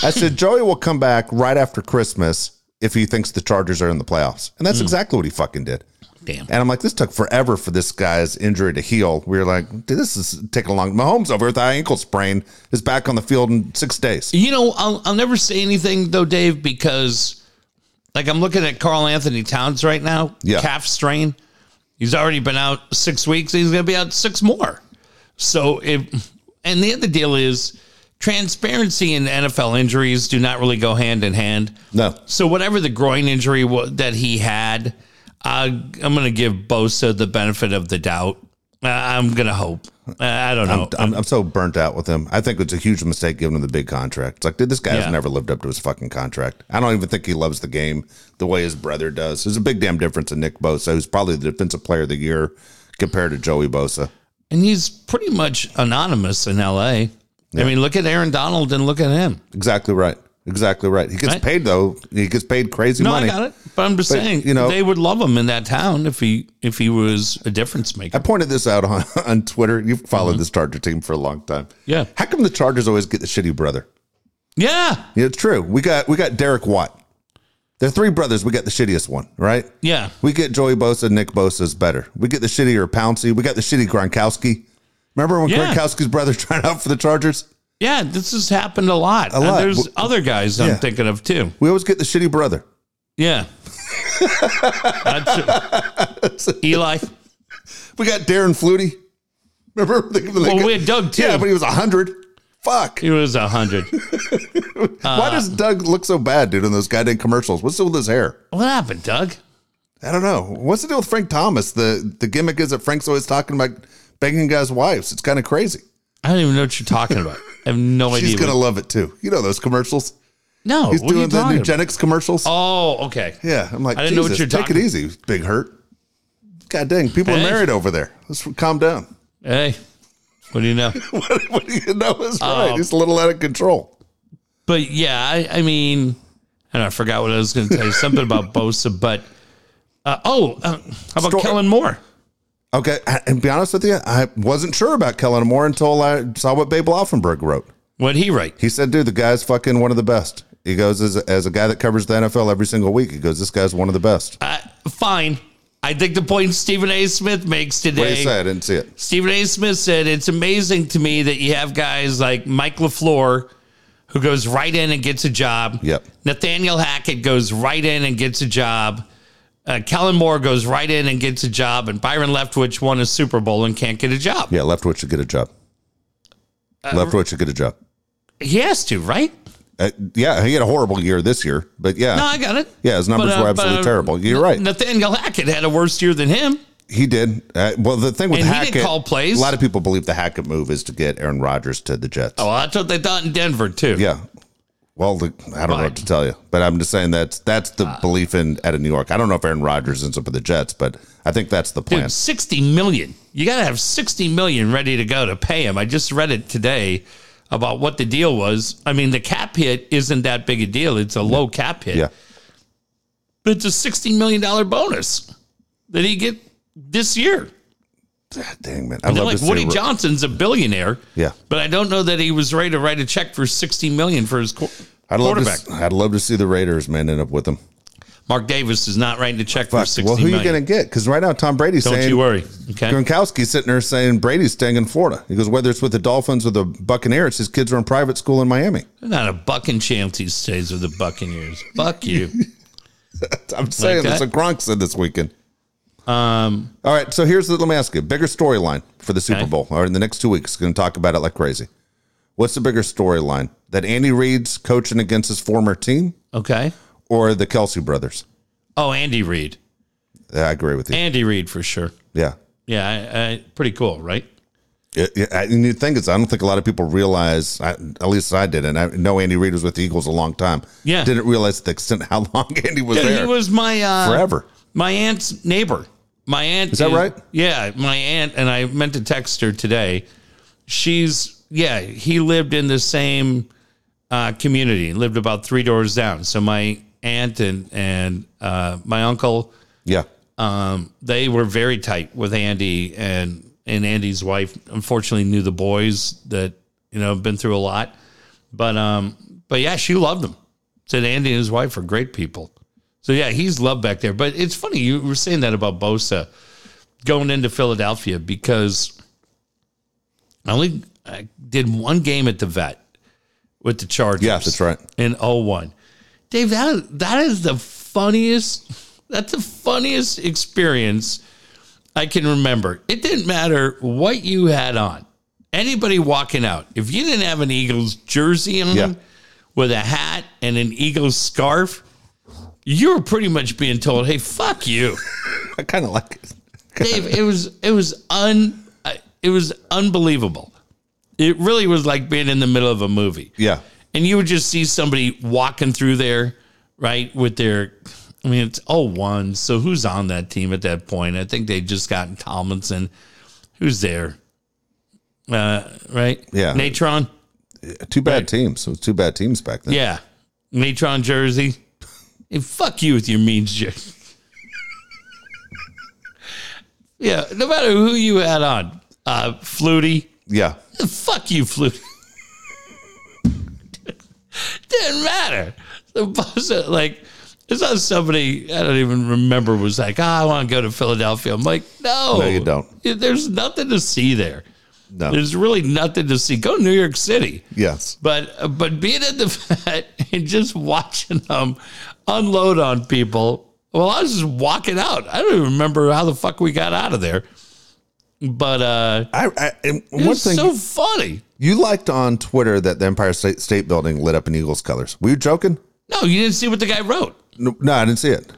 I said Joey will come back right after Christmas if he thinks the Chargers are in the playoffs. And that's hmm. exactly what he fucking did. Damn. And I'm like, this took forever for this guy's injury to heal. We were like, this is taking a long. Mahomes over with the ankle sprain is back on the field in six days. You know, I'll I'll never say anything though, Dave, because like I'm looking at Karl-Anthony Towns right now, Yeah. calf strain. He's already been out six weeks. He's going to be out six more. So if and the other deal is transparency and NFL injuries do not really go hand in hand. No. So whatever the groin injury that he had, uh, I'm going to give Bosa the benefit of the doubt. Uh, I'm going to hope. Uh, I don't know. I'm, I'm so burnt out with him. I think it's a huge mistake giving him the big contract. It's like, dude, this guy Yeah. never lived up to his fucking contract. I don't even think he loves the game the way his brother does. There's a big damn difference in Nick Bosa, who's probably the defensive player of the year compared to Joey Bosa. and he's pretty much anonymous in LA. I mean, look at Aaron Donald and look at him. Exactly right. Exactly right. He gets Right. paid though. He gets paid crazy No, money. I got it. But I'm just saying, you know- they would love him in that town if he if he was a difference maker. I pointed this out on, on Twitter. You've followed this Charger team for a long time. Mm-hmm. Yeah. How come the Chargers always get the shitty brother? yeah, Yeah, it's true. We got we got Derek Watt. They're three brothers. We got the shittiest one, right? yeah. We get Joey Bosa. Nick Bosa is better. We get the shittier Pouncey. We got the shitty Gronkowski. Remember when Yeah. Gronkowski's brother tried out for the Chargers? Yeah, this has happened a lot. A lot. And there's other guys I'm Yeah. thinking of too. We always get the shitty brother. Yeah. That's Eli. We got Darren Flutie. Remember? Well, we had Doug too. Yeah, but he was hundred. Fuck. He was a hundred. Why uh, does Doug look so bad, dude, in those goddamn commercials? What's deal with his hair? What happened, Doug? I don't know. What's the deal with Frank Thomas? The the gimmick is that Frank's always talking about banging guys' wives. It's kind of crazy. I don't even know what you're talking about. Have no She's idea. She's gonna love it too. You know those commercials? no, He's what are you doing the talking about? Nugenix commercials. Oh, okay. Yeah, I'm like, I didn't know what you're take it easy, big hurt. God dang, people Hey. are married over there. Let's calm down. Hey, what do you know? what, what do you know is right? Um, He's a little out of control. But yeah, I, I mean, and I forgot what I was going to tell you. Something about Bosa, but uh, oh, uh, how about Stor- Kellen Moore? Okay, and be honest with you, I wasn't sure about Kellen Moore until I saw what Babe Laufenberg wrote. What he write? He said, "Dude, the guy's fucking one of the best." He goes, "As as a guy that covers the NFL every single week, he goes, this guy's one of the best." Uh, fine. I think the point Stephen A. Smith makes today. What did say? I didn't see it. Stephen A. Smith said it's amazing to me that you have guys like Mike LaFleur who goes right in and gets a job. Yep. Nathaniel Hackett goes right in and gets a job. Uh, Kellen Moore goes right in and gets a job, and Byron Leftwich won a Super Bowl and can't get a job. Yeah, Leftwich should get a job. Uh, Leftwich should get a job. He has to, right? Uh, yeah, he had a horrible year this year, but yeah, No, I got it. yeah, his numbers But, uh, were absolutely but, uh, terrible. You're right. Nathaniel Hackett had a worse year than him. He did. Uh, well, the thing with And he didn't Hackett, call plays. a lot of people believe the Hackett move is to get Aaron Rodgers to the Jets. Oh, that's what they thought in Denver too. Yeah. Well, the, I don't know what to tell you, but I'm just saying that's that's the Uh. belief in out of New York. I don't know if Aaron Rodgers ends up with the Jets, but I think that's the plan. Dude, 60 million. You got to have 60 million ready to go to pay him. I just read it today about what the deal was. I mean, the cap hit isn't that big a deal. It's a low cap hit. yeah. But it's a $60 million bonus that he get this year. Dang man, I they're love like to. Woody Johnson's a billionaire. Yeah. But I don't know that he was ready to write a check for 60 million for his qu- I'd love, to, quarterback. s- I'd love to see the Raiders man end up with him. Mark Davis is not writing a check for. 60 Well, who are you going to get? Because right now Tom Brady's saying. Don't saying you worry. Okay. Gronkowski's sitting there saying Brady's staying in Florida. He goes whether it's with the Dolphins or the Buccaneers, his kids are in private school in Miami. Not a bucking chance he stays with the Buccaneers. Fuck you. I'm saying Okay. that's what Gronk said this weekend. Um, All right, so here's the let me ask you: bigger storyline for the Super Okay. Bowl, or in the next two weeks, going to talk about it like crazy. What's the bigger storyline? That Andy Reid's coaching against his former team, okay. or the Kelce brothers? Oh, Andy Reid. Yeah, I agree with you. Andy Reid for sure. Yeah, Yeah, I, I, pretty cool, right? Yeah, and the thing is, I don't think a lot of people realize. I, at least I didn't. I know Andy Reid was with the Eagles a long time. Yeah. didn't realize the extent how long Andy was Yeah, there. he was my uh, forever. My aunt's neighbor. My aunt Is that right? Yeah, my aunt and I meant to text her today. She's yeah. He lived in the same uh, community. Lived about three doors down. So my aunt and and uh, my uncle. Yeah, um, they were very tight with Andy and and Andy's wife. Unfortunately, knew the boys that you know have been through a lot, but um, but yeah, she loved them. Said Andy and his wife are great people. So yeah, he's loved back there. But it's funny you were saying that about Bosa going into Philadelphia because I only I did one game at the vet with the Chargers. Yes, that's right. In 01. Dave, that that is the funniest that's the funniest experience I can remember. It didn't matter what you had on. anybody walking out, if you didn't have an Eagles jersey on Yeah. with a hat and an Eagles scarf, you were pretty much being told, "Hey, fuck you." I kind of like it. Dave, it was it was un it was unbelievable. It really was like being in the middle of a movie. Yeah. And you would just see somebody walking through there, right, with their I mean it's oh one. So who's on that team at that point? I think they just gotten Tomlinson. Who's there? Uh, right? Yeah. Natron? Two bad teams. It was two bad teams back then. Yeah. Natron jersey. Hey, fuck you with your means jersey. yeah, no matter who you had on. Uh Flutie. Yeah. Fuck you, Flutie. Didn't matter. The boss, like, it's not somebody I don't even remember was like, oh, I want to go to Philadelphia. I'm like, no, No, you don't. There's nothing to see there. No. There's really nothing to see. Go to New York City. yes. But uh, but being at the vet and just watching them unload on people. Well, I was just walking out. I don't even remember how the fuck we got out of there. But uh, I, I and one thing so funny. you liked on Twitter that the Empire State, State Building lit up in Eagles colors. Were you joking? No, you didn't see what the guy wrote. No, no, I didn't see it.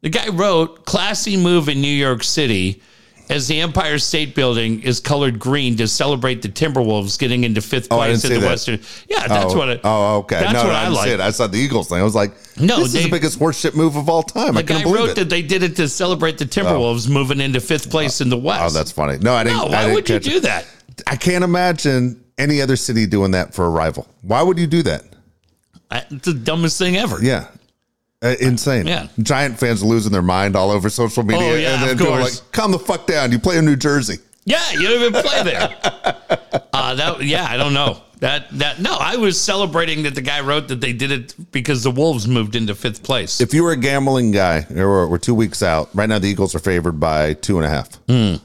The guy wrote, "Classy move in New York City." As the Empire State Building is colored green to celebrate the Timberwolves getting into fifth Oh, place in the that. Western. Yeah, that's oh, what it. oh, okay. That's no, what no, I, didn't like. I saw the Eagles thing. I was like, No, this is the biggest horseshit move of all time. I couldn't believe wrote it. that they did it to celebrate the oh. Timberwolves moving into fifth oh. place in the oh, West. oh, that's funny. No, I didn't. no. I Why didn't would you do that? I can't imagine any other city doing that for a rival. Why would you do that? I- It's the dumbest thing ever. Yeah. Uh, insane. Yeah. Giant fans losing their mind all over social media. Oh, yeah, and then of people are course. like, calm the fuck down. You play in New Jersey. Yeah, you don't even play there. Uh, that yeah, I don't know. That that no, I was celebrating that the guy wrote that they did it because the Wolves moved into fifth place. If you were a gambling guy, we're, we're two weeks out. Right now, the Eagles are favored by two and a half. Hmm.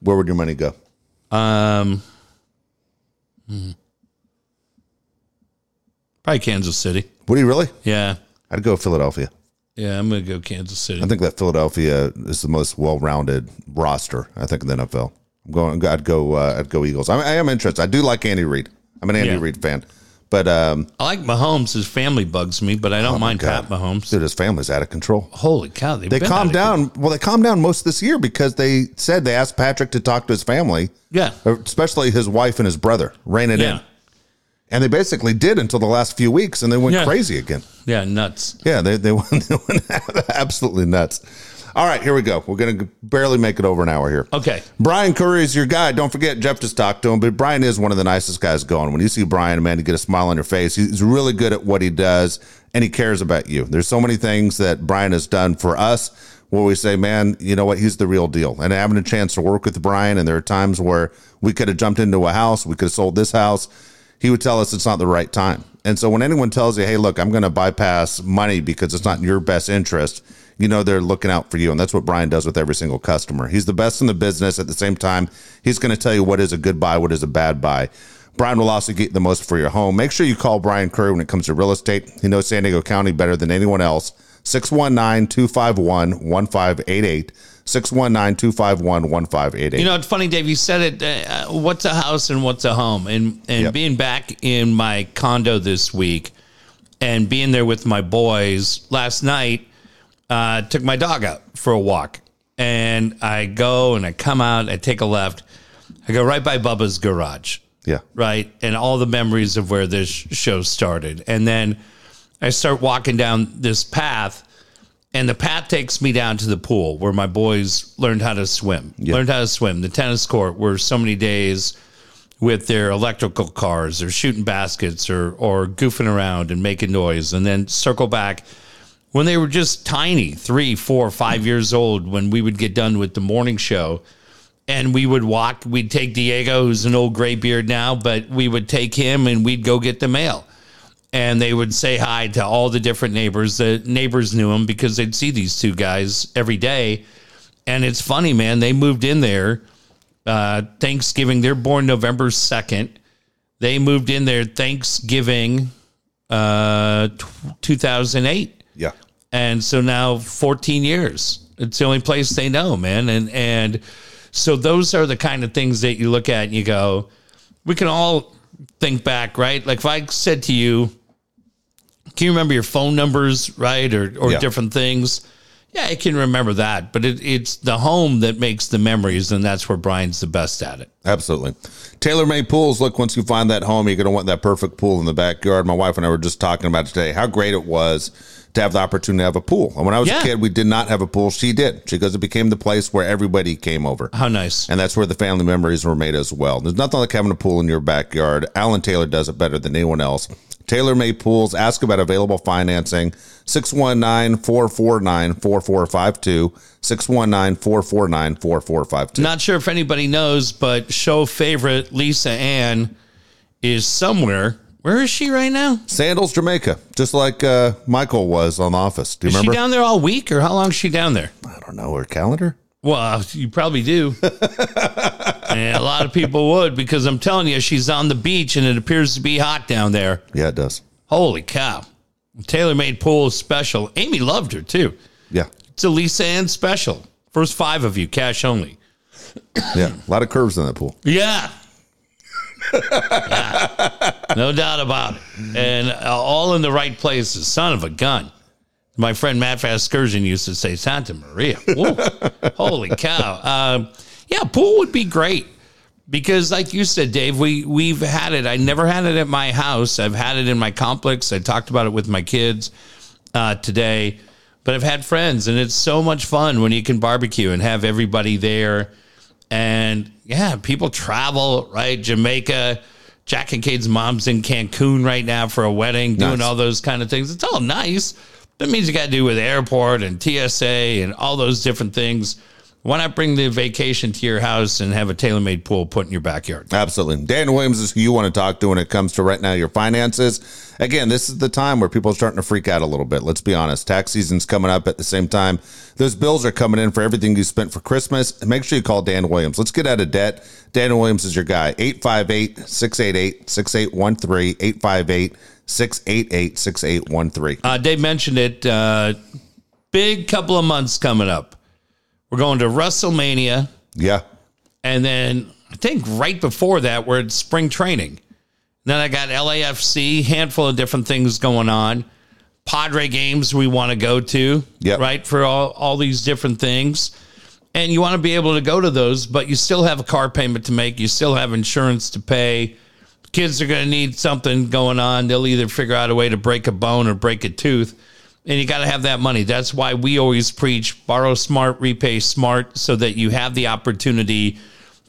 Where would your money go? Um, hmm. probably Kansas City. Would he really? Yeah, I'd go Philadelphia. yeah, I'm gonna go Kansas City. I think that Philadelphia is the most well-rounded roster. I think in the NFL. I'm going. I'd go. Uh, I'd go Eagles. I, I am interested. I do like Andy Reid. I'm an Andy Yeah. Reid fan. But um, I like Mahomes. His family bugs me, but I don't mind Oh God. Pat Mahomes. dude, his family's out of control. Holy cow! They calmed down. Well, they calmed down most this year because they said they asked Patrick to talk to his family, Yeah, especially his wife and his brother, rein it yeah, in. And they basically did until the last few weeks, and they went Yeah. crazy again. yeah. Nuts. Yeah, they they went, they went absolutely nuts. All right, here we go. We're gonna barely make it over an hour here. Okay. Brian Curry is your guy. Don't forget, Jeff just talked to him, but Brian is one of the nicest guys going. When you see Brian, man, you get a smile on your face. He's really good at what he does, and he cares about you. There's so many things that Brian has done for us where we say, man, you know what? He's the real deal. And having a chance to work with Brian, and there are times where we could have jumped into a house, we could have sold this house. He would tell us it's not the right time. And so when anyone tells you, hey, look, I'm going to bypass money because it's not in your best interest, you know they're looking out for you. And that's what Brian does with every single customer. He's the best in the business. At the same time, he's going to tell you what is a good buy, what is a bad buy. Brian will also get the most for your home. Make sure you call Brian Curry when it comes to real estate. He knows San Diego County better than anyone else. 619 251 1588. 619 251 1588. You know, it's funny, Dave. You said it. Uh, what's a house and what's a home? And and Yep. being back in my condo this week, and being there with my boys last night, uh, took my dog out for a walk, and I go and I come out. I take a left. I go right by Bubba's garage yeah. right? And all the memories of where this show started. And then I start walking down this path, and the path takes me down to the pool where my boys learned how to swim. Learned how to swim. The tennis court where so many days with their electrical cars or shooting baskets or or goofing around and making noise and then circle back when they were just tiny, three, four, five years old, when we would get done with the morning show and we would walk. We'd take Diego, who's an old gray beard now, but we would take him and we'd go get the mail. And they would say hi to all the different neighbors. The neighbors knew him because they'd see these two guys every day. And it's funny, man. They moved in there uh, Thanksgiving. They're born November 2nd. They moved in there Thanksgiving uh, t- 2008 Yeah. and so now 14 years it's the only place they know man and and so those are the kind of things that you look at and you go we can all think back, right? Like if I said to you, can you remember your phone numbers, right? Or, or Yeah. different things? Yeah, I can remember that. But it, it's the home that makes the memories, and that's where Brian's the best at it. Absolutely. Taylor made pools. Look, once you find that home, you're going to want that perfect pool in the backyard. My wife and I were just talking about today how great it was to have the opportunity to have a pool. And when I was Yeah. a kid, we did not have a pool. She did. She goes, it became the place where everybody came over. How nice. And that's where the family memories were made as well. There's nothing like having a pool in your backyard. Alan Taylor does it better than anyone else. Taylor made pools. Ask about available financing. 619 449 4452. 619 449 4452. Not sure if anybody knows, but show favorite Lisa Ann is somewhere. Where is she right now? Sandals, Jamaica, just like uh, Michael was on The Office. Do you Is she remember? down there all week, or how long is she down there? I don't know her calendar. Well, you probably do. and a lot of people would because I'm telling you, she's on the beach and it appears to be hot down there. Yeah, it does. Holy cow. Taylor made pool is special. Amy loved her too. Yeah, It's a Lisa Ann special. First five of you, cash only. yeah, a lot of curves in that pool. Yeah. Yeah. No doubt about it. And uh, all in the right places. Son of a gun. My friend Matt Vasgersian used to say Santa Maria. Holy cow. Um, yeah, pool would be great. Because like you said, Dave, we we've had it. I never had it at my house. I've had it in my complex. I talked about it with my kids uh, today. But I've had friends and it's so much fun when you can barbecue and have everybody there. And yeah, people travel, right? Jamaica. Jack and Cade's mom's in Cancun right now for a wedding, doing Nice. all those kind of things. It's all nice. That means you got to do with airport and TSA and all those different things. Why not bring the vacation to your house and have a tailor made pool put in your backyard? Absolutely. Dan Williams is who you want to talk to when it comes to right now your finances. Again, this is the time where people are starting to freak out a little bit. Let's be honest. Tax season's coming up at the same time. Those bills are coming in for everything you spent for Christmas. Make sure you call Dan Williams. Let's get out of debt. Dan Williams is your guy. 858 688 6813. 858 688 6813. Uh, Dave mentioned it. Uh, big couple of months coming up. We're going to WrestleMania. Yeah. And then I think right before that, we're at spring training. Then I got LAFC, handful of different things going on. Padre games we want to go to, Yep. right? For all, all these different things. And you want to be able to go to those, but you still have a car payment to make. You still have insurance to pay. Kids are going to need something going on. They'll either figure out a way to break a bone or break a tooth. And you got to have that money. That's why we always preach borrow smart, repay smart, so that you have the opportunity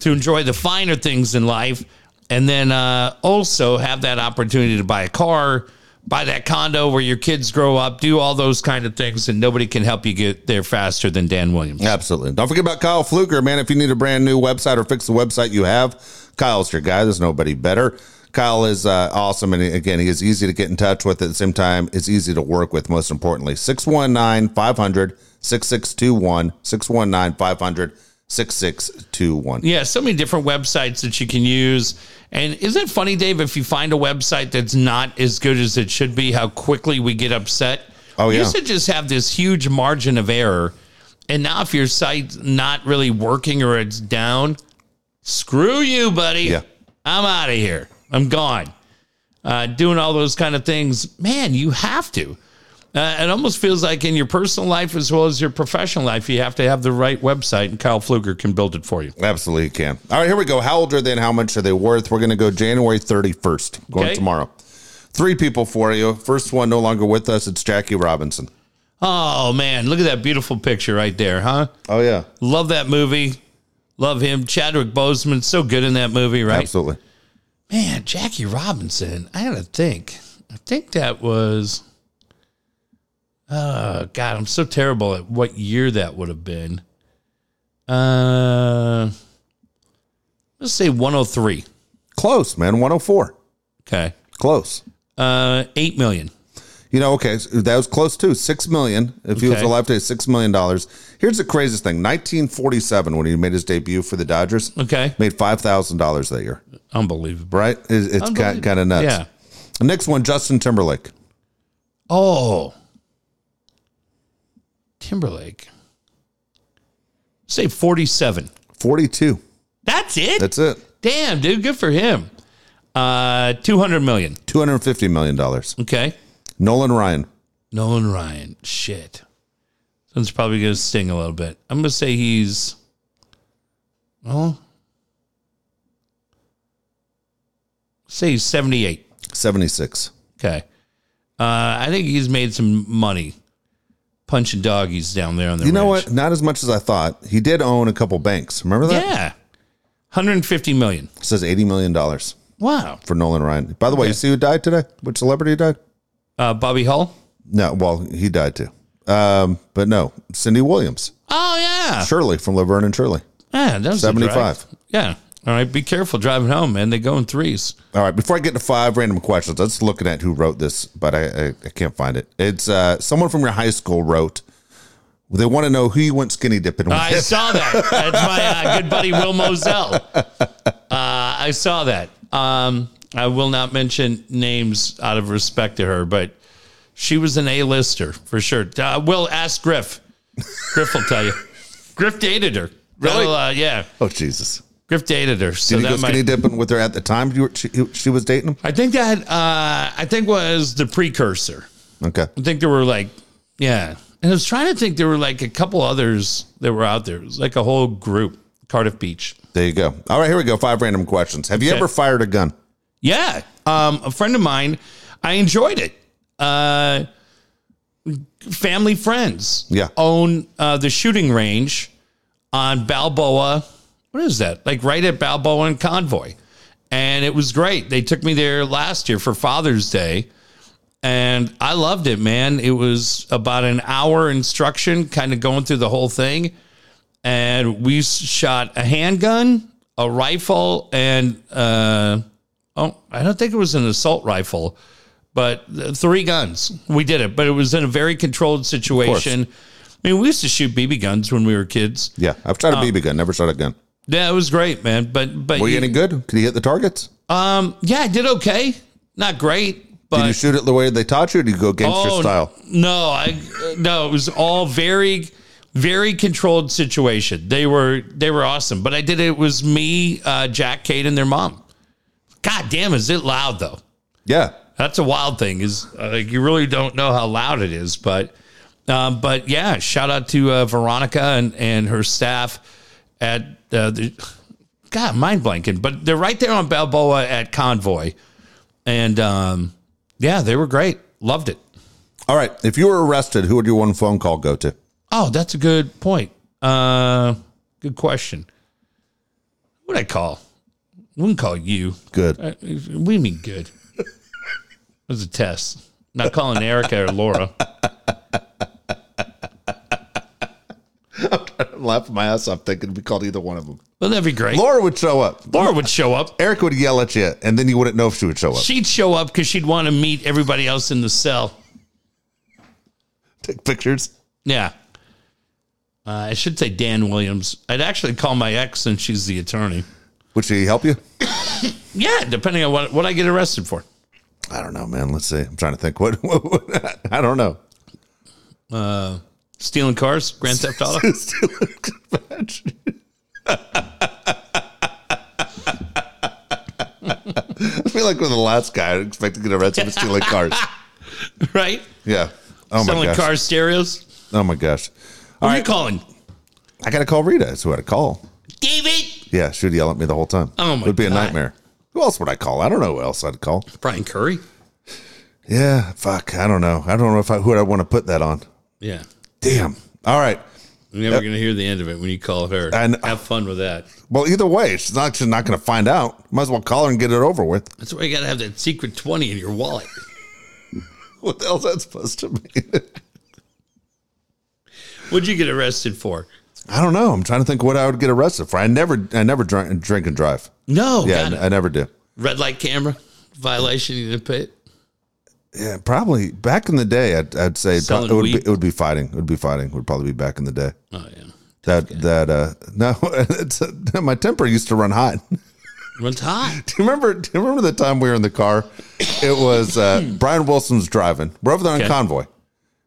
to enjoy the finer things in life and then uh, also have that opportunity to buy a car buy that condo where your kids grow up do all those kind of things and nobody can help you get there faster than dan williams Absolutely. Don't forget about Kyle Fluker, man. If you need a brand new website or fix the website you have, Kyle's your guy. There's nobody better. Kyle is uh, awesome. And again, he is easy to get in touch with. At the same time, it's easy to work with, most importantly. 619 500 6621. 619 500 6621. yeah so many different websites that you can use. And isn't it funny dave if you find a website that's not as good as it should be how quickly we get upset? Oh, yeah. used to just have this huge margin of error. And now if your site's not really working or it's down screw you buddy. Yeah. i'm out of here. I'm gone. Uh, doing all those kind of things. Man you have to uh, it almost feels like in your personal life as well as your professional life you have to have the right website and kyle fluker can build it for you Absolutely can. All right, here we go. How old are they and how much are they worth? We're going to go January 31st, going Okay. tomorrow. Three people for you. First one no longer with us. It's Jackie Robinson. oh man look at that beautiful picture right there huh Oh, yeah. love that movie love him chadwick boseman so good in that movie right Absolutely. Man, Jackie Robinson. I gotta think. I think that was. Uh, God, I'm so terrible at what year that would have been. Uh, let's say 103. Close, man. 104. Okay. Close. Uh, eight million. You know, okay, so that was close too. Six million. If he was Okay. alive today, six million dollars. Here's the craziest thing: 1947, when he made his debut for the Dodgers, Okay. made five thousand dollars that year. Unbelievable. Right? It's, it's kind, Unbelievable. kind of nuts. Yeah. The next one, Justin Timberlake. Oh. Timberlake. Say 47. 42. That's it? That's it. Damn, dude. Good for him. Uh, 200 million. Two hundred fifty million dollars. Okay. Nolan Ryan. Nolan Ryan. Shit. That's probably going to sting a little bit. I'm going to say he's, well, say he's 78. Seventy six. Okay. Uh, I think he's made some money punching doggies down there on the You know ranch. what? Not as much as I thought. He did own a couple banks. Remember that? Yeah. 150 million. It says eighty million dollars Wow. for Nolan Ryan. By the way, you see who died today? Which celebrity died? Uh, Bobby Hull. No, well, he died too. Um, but no, Cindy Williams. Oh, yeah. Shirley from Laverne and Shirley. Yeah, that was a 75. drive. Yeah. All right. Be careful driving home, man. They go in threes. All right, before I get to five random questions, I was looking at who wrote this, but I, I, I can't find it. It's uh, someone from your high school wrote. They want to know who you went skinny dipping with. I saw that. That's my uh, good buddy Will Moselle. Uh, I saw that. Um, I will not mention names out of respect to her, but she was an A-lister for sure. Uh, Will ask Griff. Griff will tell you. Griff dated her. Really? Uh, yeah. oh Jesus! Griff dated her. So Did you go that might, skinny dipping with her at the time you were, she, she was dating him? I think that uh, I think was the precursor. Okay, I think there were like, yeah. And I was trying to think there were like a couple others that were out there. It was like a whole group. Cardiff Beach. there you go. All right, here we go. Five random questions. Have you Okay. ever fired a gun? Yeah. Um, a friend of mine, I enjoyed it. Uh, family friends Yeah. own uh, the shooting range on Balboa. What is that? Like right at Balboa and Convoy. And it was great. They took me there last year for Father's Day. And I loved it, man. It was about an hour instruction, kind of going through the whole thing. And we shot a handgun, a rifle, and uh, oh, I don't think it was an assault rifle, but three guns. We did it, but it was in a very controlled situation. I mean, we used to shoot BB guns when we were kids. Yeah, I've shot a BB gun. Never shot a gun. Yeah, it was great, man. But but Were you you- any good? Could you hit the targets? um, yeah, I did okay. Not great, but Did you shoot it the way they taught you? Or did you go gangster Oh, style? No, I no, it was all very very controlled situation. They were they were awesome, but I did it, it was me, uh, Jack, Kate, and their mom. God damn, is it loud though? Yeah, That's a wild thing. Is uh, like you really don't know how loud it is, but um, but yeah, shout out to uh, Veronica and and her staff at uh, the God mind blanking, but they're right there on Balboa at Convoy, and um, yeah, they were great. Loved it. All right. If you were arrested, who would your one phone call go to? Oh, that's a good point. Uh, good question. Would I call? Wouldn't call you. Good. Uh, we mean good. It was a test. Not calling Erica or Laura. I'm laughing my ass off thinking we called either one of them. Well, that'd be great. Laura would show up. Laura would show up. Eric would yell at you, and then you wouldn't know if she would show up. She'd show up because she'd want to meet everybody else in the cell. Take pictures. Yeah. Uh, I should say Dan Williams. I'd actually call my ex since she's the attorney. Would she help you? Yeah, depending on what, what I get arrested for. I don't know, man. Let's see. I'm trying to think. What? what, what I don't know. Uh, stealing cars, Grand Theft Auto. I feel like we're the last guy I'd expect to get arrested for stealing cars. right? Yeah. Oh my Selling gosh. car stereos. Oh my gosh. Who All are you right. calling? I got to call Rita. That's who I'd call. David. Yeah, she'd yell at me the whole time. Oh, my It would be a God. nightmare. Who else would I call? I don't know who else I'd call. Brian Curry. Yeah, fuck. I don't know. I don't know if I who I want to put that on. Yeah. Damn. All right. You're never going to hear the end of it when you call her. I know. Uh, have fun with that. Well, either way, she's not. She's not going to find out. Might as well call her and get it over with. That's why you got to have that secret 20 in your wallet. What the hell's that supposed to mean? What'd you get arrested for? I don't know. I'm trying to think what I would get arrested for. I never, I never drink, drink and drive. No. Yeah, it. I never do. Red light camera violation. You didn't pay it. Yeah, probably back in the day, I'd, I'd say it, it would be, it would be fighting. It would be fighting. It would probably be back in the day. Oh, yeah. That that uh no, it's my temper used to run hot. Runs hot. Do you remember? Do you remember the time we were in the car? It was uh, Brian Wilson's driving. We're over there on Okay. convoy.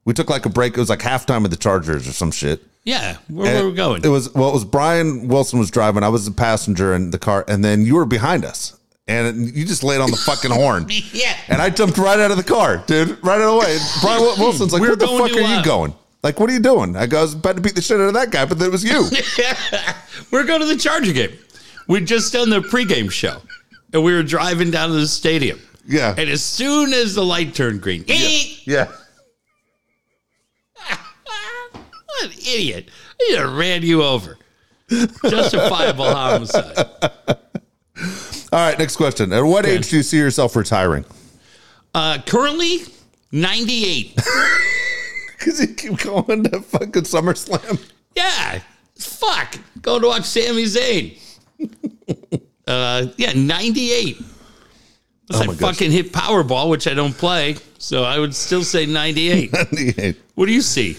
We took like a break. It was like halftime of the Chargers or some shit. Yeah. Where, where we going? It was well. It was Brian Wilson was driving. I was the passenger in the car, and then you were behind us. And you just laid on the fucking horn. Yeah. And I jumped right out of the car, dude, right out of the way. And Brian Wilson's like, We're "Where the fuck are you uh, going?" Like, what are you doing? I go, I was about to beat the shit out of that guy, but then it was you. We're going to the Charger game. We'd just done the pregame show, and we were driving down to the stadium. Yeah. And as soon as the light turned green, Yeah. what an idiot! He ran you over. Justifiable homicide. All right, next question. At what age do you see yourself retiring? Uh, currently, ninety-eight. Because you keep going to fucking SummerSlam. Yeah, fuck. Going to watch Sami Zayn. uh, yeah, ninety-eight. Oh I gosh. fucking hit Powerball, which I don't play, so I would still say ninety-eight. 98. what do you see?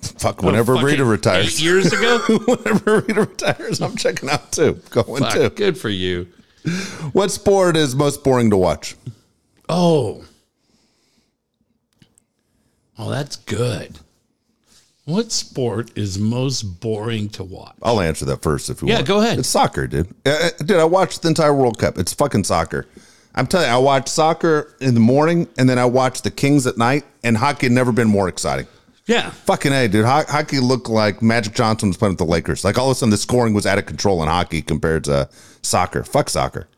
Fuck, whenever Fucking Rita retires. eight years ago. whenever Rita retires, I'm checking out too. Going Fuck, too. good for you. What sport is most boring to watch? Oh. Oh, that's good. What sport is most boring to watch? I'll answer that first if you Yeah, want. go ahead. It's soccer, dude. Uh, uh, dude, I watched the entire World Cup. It's fucking soccer. I'm telling you, I watch soccer in the morning and then I watch the Kings at night, and hockey had never been more exciting. Yeah. Fucking A, dude. Ho- hockey looked like Magic Johnson was playing with the Lakers. Like all of a sudden the scoring was out of control in hockey compared to soccer. Fuck soccer.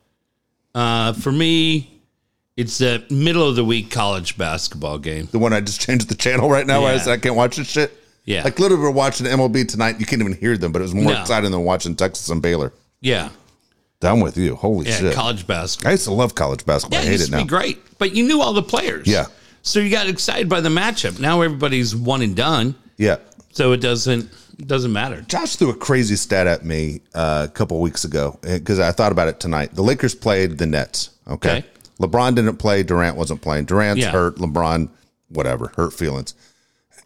Uh, for me, it's the middle of the week college basketball game. The one I just changed the channel right now. where I Yeah. said I can't watch this shit. Yeah. Like literally, we're watching MLB tonight. You can't even hear them, but it was more No. exciting than watching Texas and Baylor. Yeah. Down with you. Holy Yeah. shit. College basketball. I used to love college basketball. Yeah, I it hate used it to now. be great, but you knew all the players. Yeah. So you got excited by the matchup. Now everybody's one and done, Yeah. so it doesn't doesn't matter. Josh threw a crazy stat at me uh, a couple weeks ago because I thought about it tonight. The Lakers played the Nets. Okay? Okay. LeBron didn't play. Durant wasn't playing. Durant's Yeah. hurt. LeBron, whatever, hurt feelings.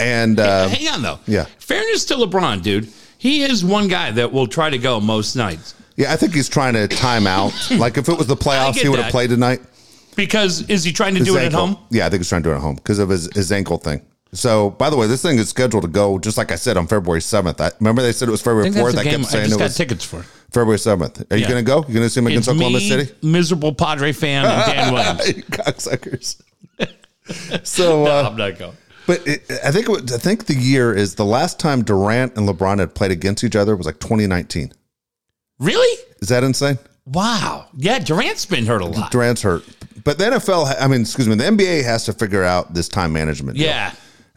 And uh, Hang on though. yeah. Fairness to LeBron, dude. He is one guy that will try to go most nights. yeah, I think he's trying to time out. like if it was the playoffs, he would have played tonight. Because is he trying to His do it at home? Yeah, I think he's trying to do it at home because of his, his ankle thing. So, by the way, this thing is scheduled to go just like I said on February seventh. I remember they said it was February fourth. I kept I saying just it got was tickets for. February seventh. Are you Yeah. going to go? You going to see him against It's Oklahoma me, City? miserable Padre fan, and Dan Williams. You cocksuckers. so, uh, I'm not going. but it, I think it was, I think the year is the last time Durant and LeBron had played against each other was like 2019. Really? Is that insane? Wow. Yeah, Durant's been hurt a lot. Durant's hurt, but the NFL, ha- I mean, excuse me, the NBA has to figure out this time management, deal. Yeah,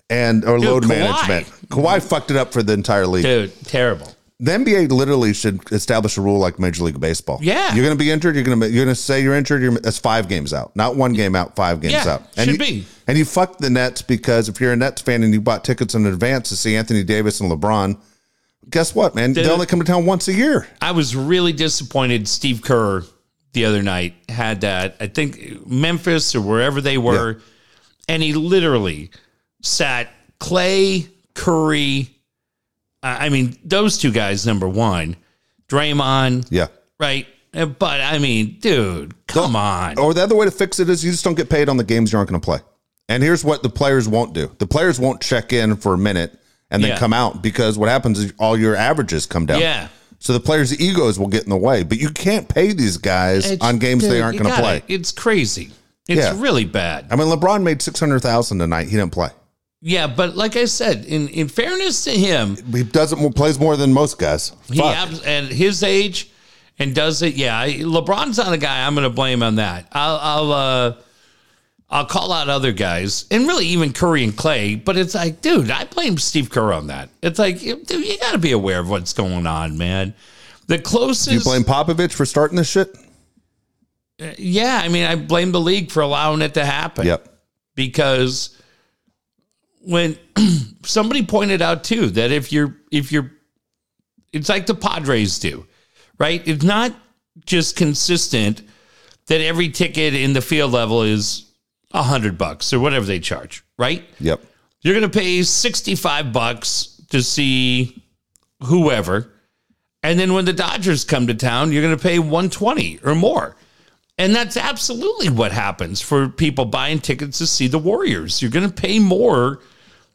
and or load Kawhi. management. Kawhi fucked it up for the entire league. dude, terrible. The NBA literally should establish a rule like Major League Baseball. Yeah. you're going to be injured. You're going to you're going to say you're injured. You're, that's five games out, not one game out. Five games Yeah, out. And should you, be. And you fucked the Nets because if you're a Nets fan and you bought tickets in advance to see Anthony Davis and LeBron, guess what, man? Dude. They only come to town once a year. I was really disappointed. Steve Kerr the other night had that. I think Memphis or wherever they were, and he literally sat Klay Curry. I I mean, those two guys. Number one, Draymond, Yeah. right? Uh, But I mean, dude, come on. Or the other way to fix it is you just don't get paid on the games you aren't going to play. And here's what the players won't do: the players won't check in for a minute and then Yeah. come out because what happens is all your averages come down. Yeah. So the players' egos will get in the way, but you can't pay these guys It's- on games they aren't going to play. It's crazy. It's Yeah. really bad. I mean, LeBron made six hundred thousand tonight. He didn't play. Yeah, but like I said, in, in fairness to him, He doesn't plays more than most guys. he Fuck. abs- at his age and does it. Yeah, LeBron's not a guy I'm going to blame on that. I'll I'll uh, I'll call out other guys and really even Curry and Klay. But it's like, dude, I blame Steve Kerr on that. It's like, dude, you got to be aware of what's going on, man. The closest, Do you blame Popovich for starting this shit? yeah. I mean, I blame the league for allowing it to happen. Yep. because when somebody pointed out too that if you're if you're it's like the Padres do, right? It's not just consistent that every ticket in the field level is a hundred bucks or whatever they charge, right? Yep. You're gonna pay 65 bucks to see whoever. And then when the Dodgers come to town, you're gonna pay 120 or more. And that's absolutely what happens for people buying tickets to see the Warriors. You're going to pay more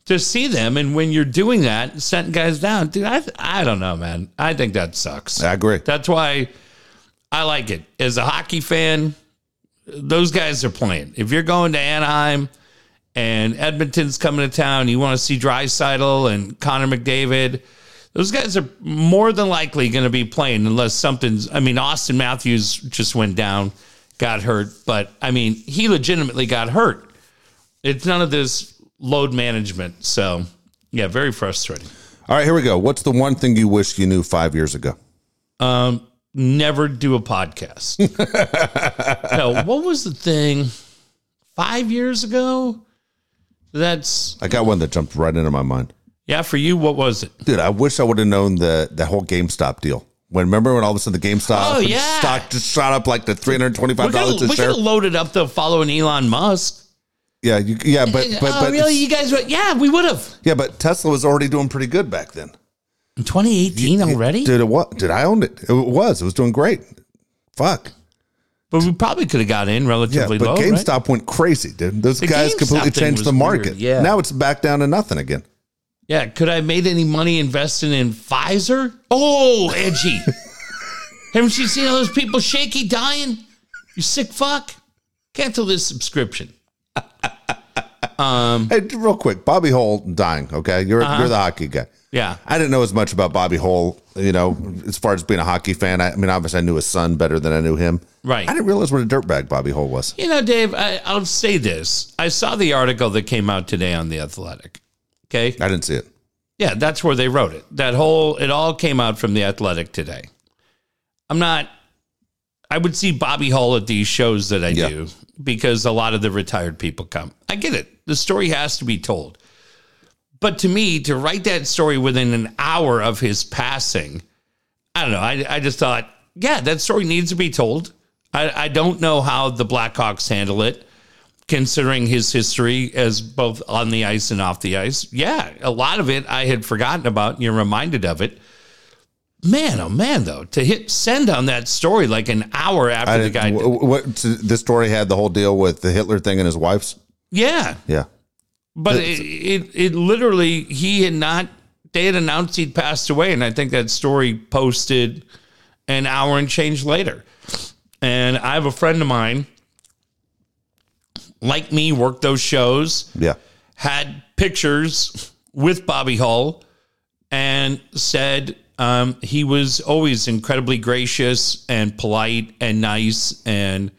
to see them. And when you're doing that, setting guys down, dude, I, I don't know, man. I think that sucks. I agree. That's why I like it. As a hockey fan, those guys are playing. If you're going to Anaheim and Edmonton's coming to town, you want to see Draisaitl and Connor McDavid. Those guys are more than likely going to be playing unless something's. I mean, Auston Matthews just went down, got hurt, but I mean, he legitimately got hurt. It's none of this load management. So, yeah, very frustrating. All right, here we go. What's the one thing you wish you knew five years ago? Um, never do a podcast. no, what was the thing five years ago? That's I got one that jumped right into my mind. yeah. For you, what was it? Dude, I wish I would have known the the whole GameStop deal. When remember when all of a sudden the GameStop Oh, yeah. stock just shot up like to three hundred twenty We five dollars a have loaded up the following Elon Musk. Yeah, you, yeah, but but oh, but really? You guys? Were, yeah, we would have. yeah, but Tesla was already doing pretty good back then. In 2018 already? Did it what? Did I own it? It was. It was doing great. Fuck. But we probably could have got in Yeah, relatively but low. right? GameStop went crazy, dude. Those The guys GameStop completely thing changed was the market. weird, yeah. Now it's back down to nothing again. Yeah, could I have made any money investing in Pfizer? Oh, edgy. Haven't you seen all those people shaky dying? You sick fuck. Cancel this subscription. Hey, real quick, Bobby Hull dying. Okay, you're Uh-huh. you're the hockey guy. Yeah. I didn't know as much about Bobby Hull, you know, as far as being a hockey fan. I, I mean, obviously, I knew his son better than I knew him. Right. I didn't realize what a dirtbag Bobby Hull was. You know, Dave, I, I'll say this. I saw the article that came out today on The Athletic. Okay. I didn't see it. Yeah, that's where they wrote it. That whole, it all came out from The Athletic today. I'm not, I would see Bobby Hull at these shows that I Yeah. do because a lot of the retired people come. I get it. The story has to be told. But to me, to write that story within an hour of his passing, I don't know. I, I just thought, yeah, that story needs to be told. I, I don't know how the Blackhawks handle it, considering his history as both on the ice and off the ice. Yeah, a lot of it I had forgotten about. And you're reminded of it. Man, oh man, though, to hit send on that story like an hour after the guy. did- what this story had the whole deal with the Hitler thing and his wife's. yeah, Yeah, But it, it it literally he had not they had announced he'd passed away, and I think that story posted an hour and change later. And I have a friend of mine, like me, worked those shows, yeah. had pictures with Bobby Hull, and said um, he was always incredibly gracious and polite and nice and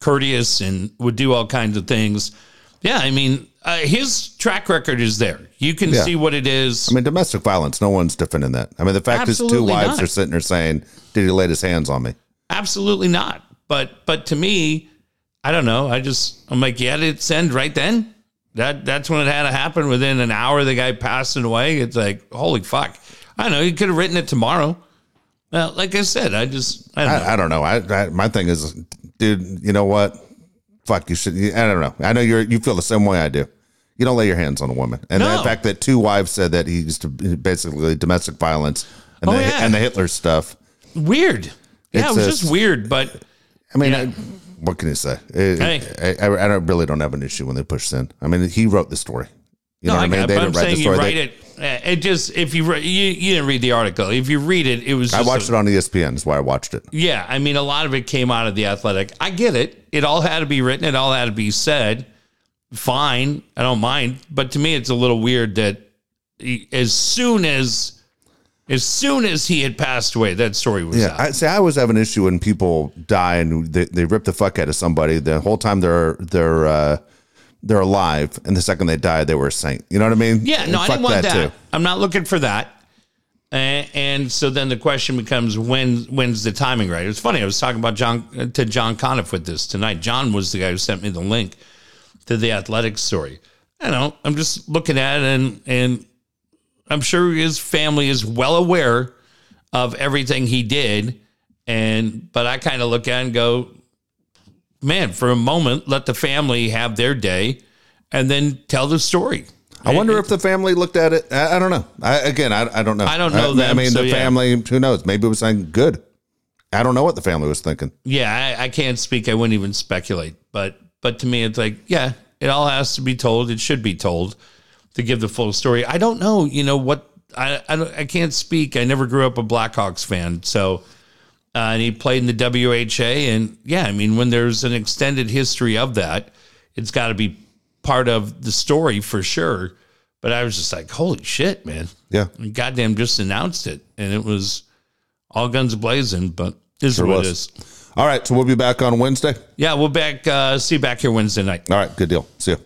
courteous and would do all kinds of things. Yeah, I mean, uh, his track record is there. You can Yeah. see what it is. I mean, domestic violence. No one's defending that. I mean, the fact is, two wives not. are sitting there saying, "Did he lay his hands on me?" Absolutely not. But but to me, I don't know. I just I'm like, yeah, did it send right then? That that's when it had to happen. Within an hour, the guy passing away. It's like, holy fuck. I don't know. He could have written it tomorrow. Well, like I said, I just I don't know. I, I don't know. I, I my thing is, dude. You know what? Fuck you. Should. I don't know. I know you're. You feel the same way I do. You don't lay your hands on a woman. And No. the fact that two wives said that he used to basically domestic violence and Oh, the yeah. and the Hitler stuff. weird. Yeah, It's it was a- just weird. But I mean, Yeah. I- what can you say? It- Hey. I, I, I don't really don't have an issue when they push sin. I mean, he wrote the story. You know no, what I I mean? They didn't write the saying you story. write They- it. It just if you re- you you didn't read the article. If you read it, it was. I watched a- it on ESPN. That's why I watched it. Yeah, I mean, a lot of it came out of the athletic. I get it. It all had to be written. It all had to be said. Fine, I don't mind. But to me, it's a little weird that he, as soon as as soon as he had passed away, that story was Yeah, out. I say I always have an issue when people die and they, they rip the fuck out of somebody the whole time they're they're uh, they're alive, and the second they die, they were a saint. You know what I mean? yeah, no, I didn't want that. I'm not looking for that. And, and so then the question becomes when when's the timing right? It's funny. I was talking about John uh, to John Conniff with this tonight. John was the guy who sent me the link to the athletics story. I know. I'm just looking at it and and I'm sure his family is well aware of everything he did. And but I kind of look at it and go, man, for a moment, let the family have their day and then tell the story. I wonder if the family looked at it. I, I don't know. I, again, I, I don't know. I don't know that. I, mean, so the yeah. family. Who knows? Maybe it was saying good. I don't know what the family was thinking. Yeah, I, I can't speak. I wouldn't even speculate. But but to me, it's like, yeah, it all has to be told. It should be told to give the full story. I don't know. You know what? I I, don't, I can't speak. I never grew up a Blackhawks fan, so uh, and he played in the WHA. And yeah, I mean, when there's an extended history of that, it's got to be part of the story for sure. But I was just like, holy shit, man. Yeah. Goddamn, just announced it. And it was all guns blazing, but this sure is what was. it is. All right. So we'll be back on Wednesday. Yeah. We'll back, uh, see you back here Wednesday night. All right. Good deal. See you.